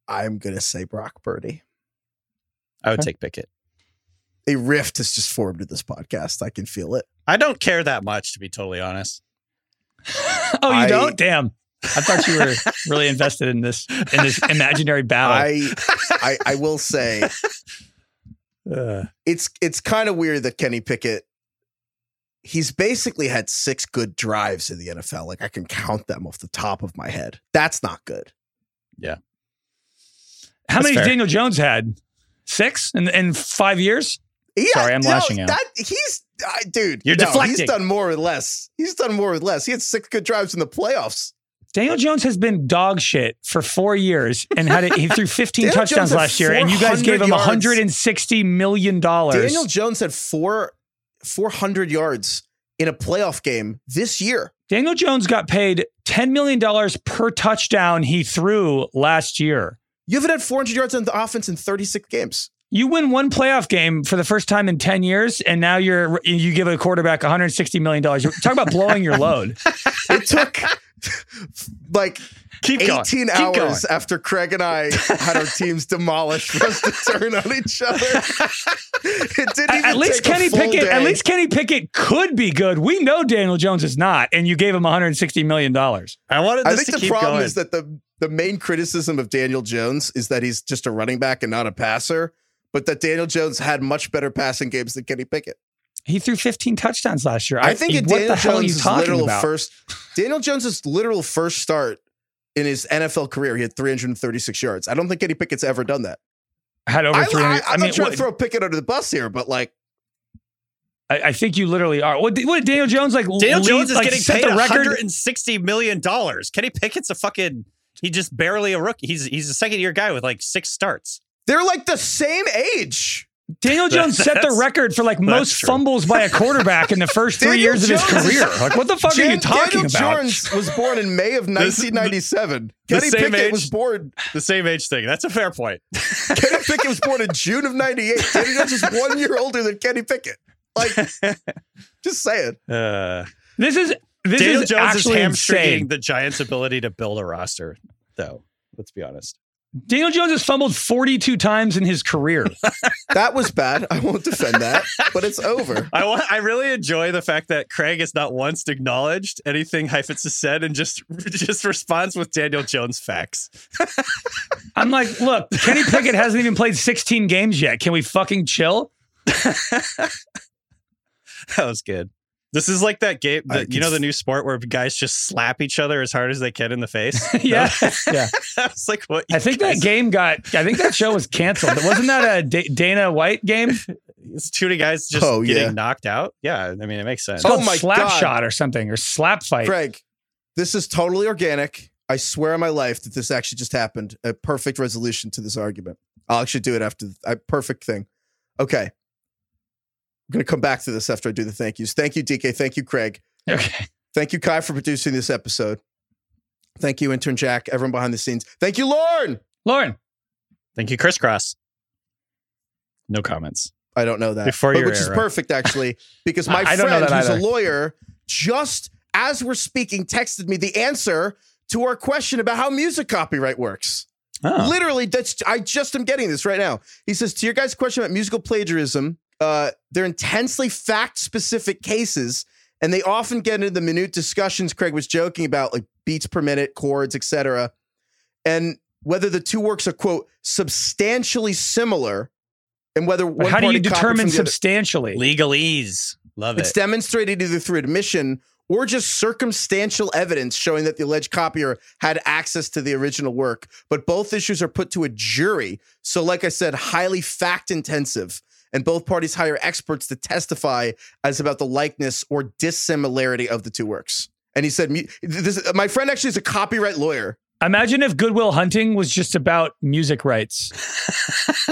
Speaker 2: I'm going to say Brock Purdy.
Speaker 4: I would take Pickett.
Speaker 2: A rift has just formed with this podcast. I can feel it.
Speaker 4: I don't care that much, to be totally honest.
Speaker 3: Oh, you
Speaker 2: I-
Speaker 3: don't? Damn. I thought you were really invested in this in this imaginary battle.
Speaker 2: I, I, I will say
Speaker 3: Uh,
Speaker 2: it's it's kind of weird that Kenny Pickett he's basically had six good drives in the NFL. Like I can count them off the top of my head. That's not good. Yeah.
Speaker 3: How
Speaker 4: That's
Speaker 3: many
Speaker 4: fair.
Speaker 3: Daniel Jones had? Six in in five years?
Speaker 2: Yeah,
Speaker 3: Sorry, I'm
Speaker 2: no,
Speaker 3: lashing out.
Speaker 2: That, he's uh, dude.
Speaker 4: You're
Speaker 2: no,
Speaker 4: deflecting.
Speaker 2: He's done more with less. He's done more with less. He had six good drives in the playoffs.
Speaker 3: Daniel Jones has been dog shit for four years and had it. He threw 15 touchdowns last year, and you guys gave him 160 million dollars.
Speaker 2: Daniel Jones had four four hundred yards in a playoff game this year.
Speaker 3: Daniel Jones got paid $10 million per touchdown he threw last year.
Speaker 2: You haven't had four hundred yards on the offense in thirty six games.
Speaker 3: You win one playoff game for the first time in 10 years, and now you're you give a quarterback $160 million. Talk about blowing your load.
Speaker 2: It took like
Speaker 4: Keep
Speaker 2: 18
Speaker 4: Keep
Speaker 2: hours
Speaker 4: going.
Speaker 2: after Craig and I had our teams demolished for us to turn on each other. It didn't even
Speaker 3: At, at least
Speaker 2: take a
Speaker 3: Kenny
Speaker 2: full
Speaker 3: Pickett, at least Kenny Pickett could be good. We know Daniel Jones is not, and you gave him $160 million.
Speaker 4: I wanted
Speaker 2: I think
Speaker 4: to
Speaker 2: the
Speaker 4: keep
Speaker 2: problem
Speaker 4: going.
Speaker 2: is that the the main criticism of Daniel Jones is that he's just a running back and not a passer, but that Daniel Jones had much better passing games than Kenny Pickett.
Speaker 3: He threw 15 touchdowns last year.
Speaker 2: I, think in
Speaker 3: what
Speaker 2: Daniel
Speaker 3: the hell are you talking
Speaker 2: literal
Speaker 3: about?
Speaker 2: first Daniel Jones's literal first start in his NFL career, he had 336 yards. I don't think Kenny Pickett's ever done that.
Speaker 3: had over
Speaker 2: I,
Speaker 3: 300.
Speaker 2: I,
Speaker 3: I,
Speaker 2: I'm
Speaker 3: mean,
Speaker 2: not trying
Speaker 3: what-
Speaker 2: to throw Pickett under the bus here, but like
Speaker 3: I, I think you literally are. What, did- what Daniel Jones like?
Speaker 4: Daniel
Speaker 3: lead-
Speaker 4: Jones is
Speaker 3: like,
Speaker 4: getting
Speaker 3: set
Speaker 4: paid
Speaker 3: the record.
Speaker 4: 160 million dollars. Kenny Pickett's a fucking. He just barely a rookie. He's he's a second year guy with like six starts.
Speaker 2: they're like the same age.
Speaker 3: Daniel Jones set the record for like most
Speaker 4: true.
Speaker 3: fumbles by a quarterback in the first three
Speaker 2: Daniel
Speaker 3: years of his
Speaker 2: Jones is-
Speaker 3: career. Like, what the fuck are you
Speaker 2: Jan-
Speaker 3: talking
Speaker 2: Daniel
Speaker 3: about?
Speaker 2: Jones was born in May of 1997.
Speaker 4: the
Speaker 2: Kenny
Speaker 4: same
Speaker 2: Pickett
Speaker 4: age-
Speaker 2: was born.
Speaker 4: The same age thing. That's a fair point.
Speaker 2: Kenny Pickett was born in June of '98. Daniel Jones is one year older than Kenny Pickett. Like, just saying.
Speaker 4: Uh,
Speaker 3: This is this
Speaker 4: Daniel
Speaker 3: is
Speaker 4: Jones is
Speaker 3: actually
Speaker 4: hamstringing
Speaker 3: insane.
Speaker 4: the Giants' ability to build a roster, though. Let's be honest.
Speaker 3: Daniel Jones has fumbled 42 times in his career.
Speaker 2: That was bad. I won't defend that, but it's over.
Speaker 4: I want, I really enjoy the fact that Craig has not once acknowledged anything Heifetz has said and just just responds with Daniel Jones facts.
Speaker 3: I'm like, look, Kenny Pickett hasn't even played 16 games yet. Can we fucking chill?
Speaker 4: That was good. This is like that game,
Speaker 2: I
Speaker 4: that, you know, the new sport where guys just slap each other as hard as they can in the face.
Speaker 3: yeah, yeah.
Speaker 4: I was like, what?
Speaker 3: I think that
Speaker 4: guys-
Speaker 3: game got. I think that show was canceled. Wasn't that a Dana White game? It's
Speaker 4: It's two guys just
Speaker 2: Oh,
Speaker 4: getting
Speaker 2: yeah.
Speaker 4: knocked out. Yeah, I mean, it makes sense.
Speaker 2: Oh
Speaker 3: called
Speaker 2: my
Speaker 3: slap
Speaker 2: God.
Speaker 3: shot or something or slap fight.
Speaker 2: Craig, this is totally organic. I swear on my life that this actually just happened. A perfect resolution to this argument. I'll actually do it after. I perfect thing. Okay. I'm going to come back to this after I do the thank yous. Thank you, DK. Thank you, Craig.
Speaker 3: Okay.
Speaker 2: Thank you, Kai, for producing this episode. Thank you, intern Jack, everyone behind the scenes. Thank you, Lauren.
Speaker 3: Lauren,
Speaker 4: Thank you, crisscross. No comments.
Speaker 2: I don't know that.
Speaker 4: Before
Speaker 2: but,
Speaker 4: your
Speaker 2: which is perfect, actually, because my
Speaker 3: I- I don't know
Speaker 2: friend,
Speaker 3: that
Speaker 2: who's
Speaker 3: either.
Speaker 2: a lawyer, just as we're speaking, texted me the answer to our question about how music copyright works.
Speaker 4: Oh.
Speaker 2: Literally, that's I just am getting this right now. He says to your guys' question about musical plagiarism, uh, they're intensely fact-specific cases, and they often get into the minute discussions Craig was joking about, like beats per minute, chords, etc. And whether the two works are quote substantially similar, and whether one
Speaker 3: how do you determine
Speaker 2: from other-
Speaker 3: substantially?
Speaker 4: Legalese. Love
Speaker 2: it's
Speaker 4: it.
Speaker 2: It's demonstrated either through admission or just circumstantial evidence showing that the alleged copier had access to the original work. But both issues are put to a jury. So, like I said, highly fact intensive. And both parties hire experts to testify as about the likeness or dissimilarity of the two works. And he said, this, my friend actually is a copyright lawyer.
Speaker 3: Imagine if Good Will Hunting was just about music rights.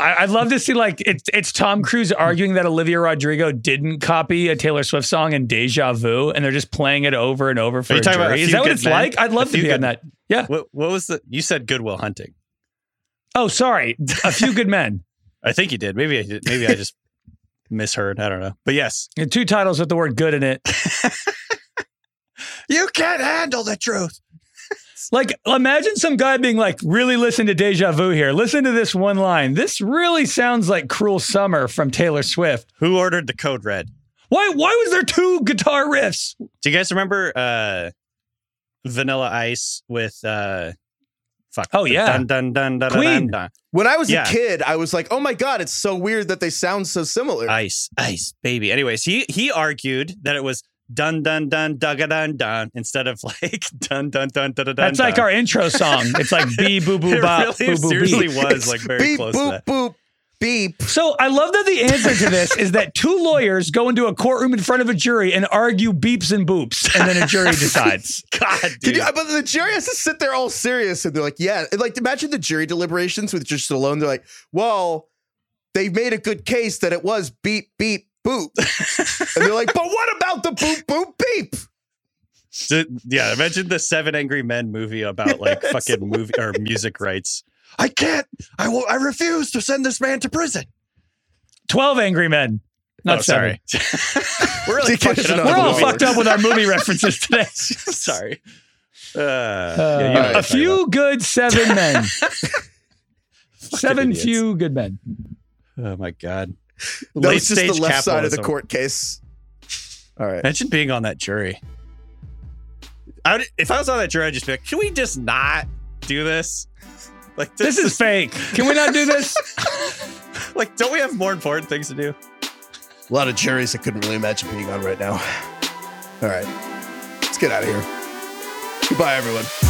Speaker 3: I, I'd love to see like it's it's Tom Cruise arguing that Olivia Rodrigo didn't copy a Taylor Swift song in Deja Vu, and they're just playing it over and over for
Speaker 4: Are you
Speaker 3: a
Speaker 4: talking about A
Speaker 3: jury. Is that what it's
Speaker 4: Men?
Speaker 3: like? I'd love
Speaker 4: A
Speaker 3: to
Speaker 4: Few
Speaker 3: be on that. Yeah.
Speaker 4: What, what was the? You said Good Will Hunting.
Speaker 3: Oh, sorry. A few good men.
Speaker 4: I think you did. Maybe I did. Maybe I just misheard. I don't know. But yes,
Speaker 3: And two titles with the word good in it.
Speaker 4: you can't handle the truth.
Speaker 3: Like, imagine some guy being like, really listen to Deja Vu here. Listen to this one line. This really sounds like Cruel Summer from Taylor Swift.
Speaker 4: Who ordered the code red?
Speaker 3: Why why was there two guitar riffs?
Speaker 4: Do you guys remember uh, Vanilla Ice with? Uh, fuck.
Speaker 3: Oh, yeah.
Speaker 4: Dun dun dun dun dun,
Speaker 3: Queen.
Speaker 4: dun dun.
Speaker 2: When I was
Speaker 4: Yeah.
Speaker 2: a kid, I was like, oh my God, it's so weird that they sound so similar.
Speaker 4: Ice, ice, baby. Anyways, he he argued that it was dun dun dun dun dun dun instead of like dun dun dun dun dun.
Speaker 3: That's
Speaker 4: dun.
Speaker 3: like our intro song. It's like bee boo boo
Speaker 4: It
Speaker 3: bop
Speaker 4: really
Speaker 3: boo boo
Speaker 4: seriously
Speaker 3: beep.
Speaker 4: was like very
Speaker 2: beep,
Speaker 4: close to
Speaker 2: boop,
Speaker 4: that.
Speaker 2: boop, beep.
Speaker 3: So I love that the answer to this is that two lawyers go into a courtroom in front of a jury and argue beeps and boops, and then a jury decides.
Speaker 4: God, dude.
Speaker 2: you, but the jury has to sit there all serious and they're like, yeah. And, Like, imagine the jury deliberations with just alone. They're like, well, they made a good case that it was beep, beep, boop. and they're like, but what about the boop, boop, beep?
Speaker 4: So, yeah, imagine the Seven Angry Men movie about like
Speaker 2: Yes.
Speaker 4: fucking movie or music rights. I can't. I will. I refuse to send this man to prison.
Speaker 3: Twelve angry men. Not
Speaker 4: oh,
Speaker 3: seven.
Speaker 4: sorry. We're really
Speaker 2: Take it
Speaker 4: fucking
Speaker 2: as
Speaker 4: up.
Speaker 3: We're all fucked up with our movie references today.
Speaker 4: sorry. Uh,
Speaker 3: Uh,
Speaker 4: yeah, you know what
Speaker 3: a
Speaker 4: I'm talking
Speaker 3: few good seven men. seven
Speaker 4: idiots.
Speaker 3: few good men.
Speaker 4: Oh my god.
Speaker 2: No, it's just the
Speaker 4: stage
Speaker 2: left side of the court case. All right.
Speaker 4: Imagine being on that jury. I would, if I was on that jury, I'd just be like, "Can we just not do this? Like
Speaker 3: This is fake. Can we not do this?
Speaker 4: like, don't we have more important things to do?
Speaker 2: A lot of juries I couldn't really imagine being on right now. All right, let's get out of here. Goodbye, everyone.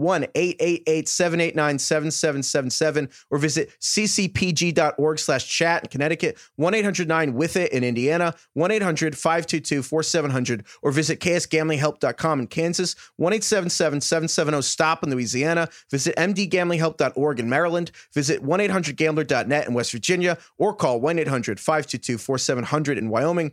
Speaker 2: 1-888-789-7777 or visit ccpg.org slash chat in Connecticut, 1-800-9-WITH-IT in Indiana, 1-800-522-4700 or visit ksgamblinghelp.com in Kansas, 1-877-770-STOP in Louisiana, visit mdgamblinghelp.org in Maryland, visit 1-800-GAMBLER.net in West Virginia, or call 1-800-522-4700 in Wyoming.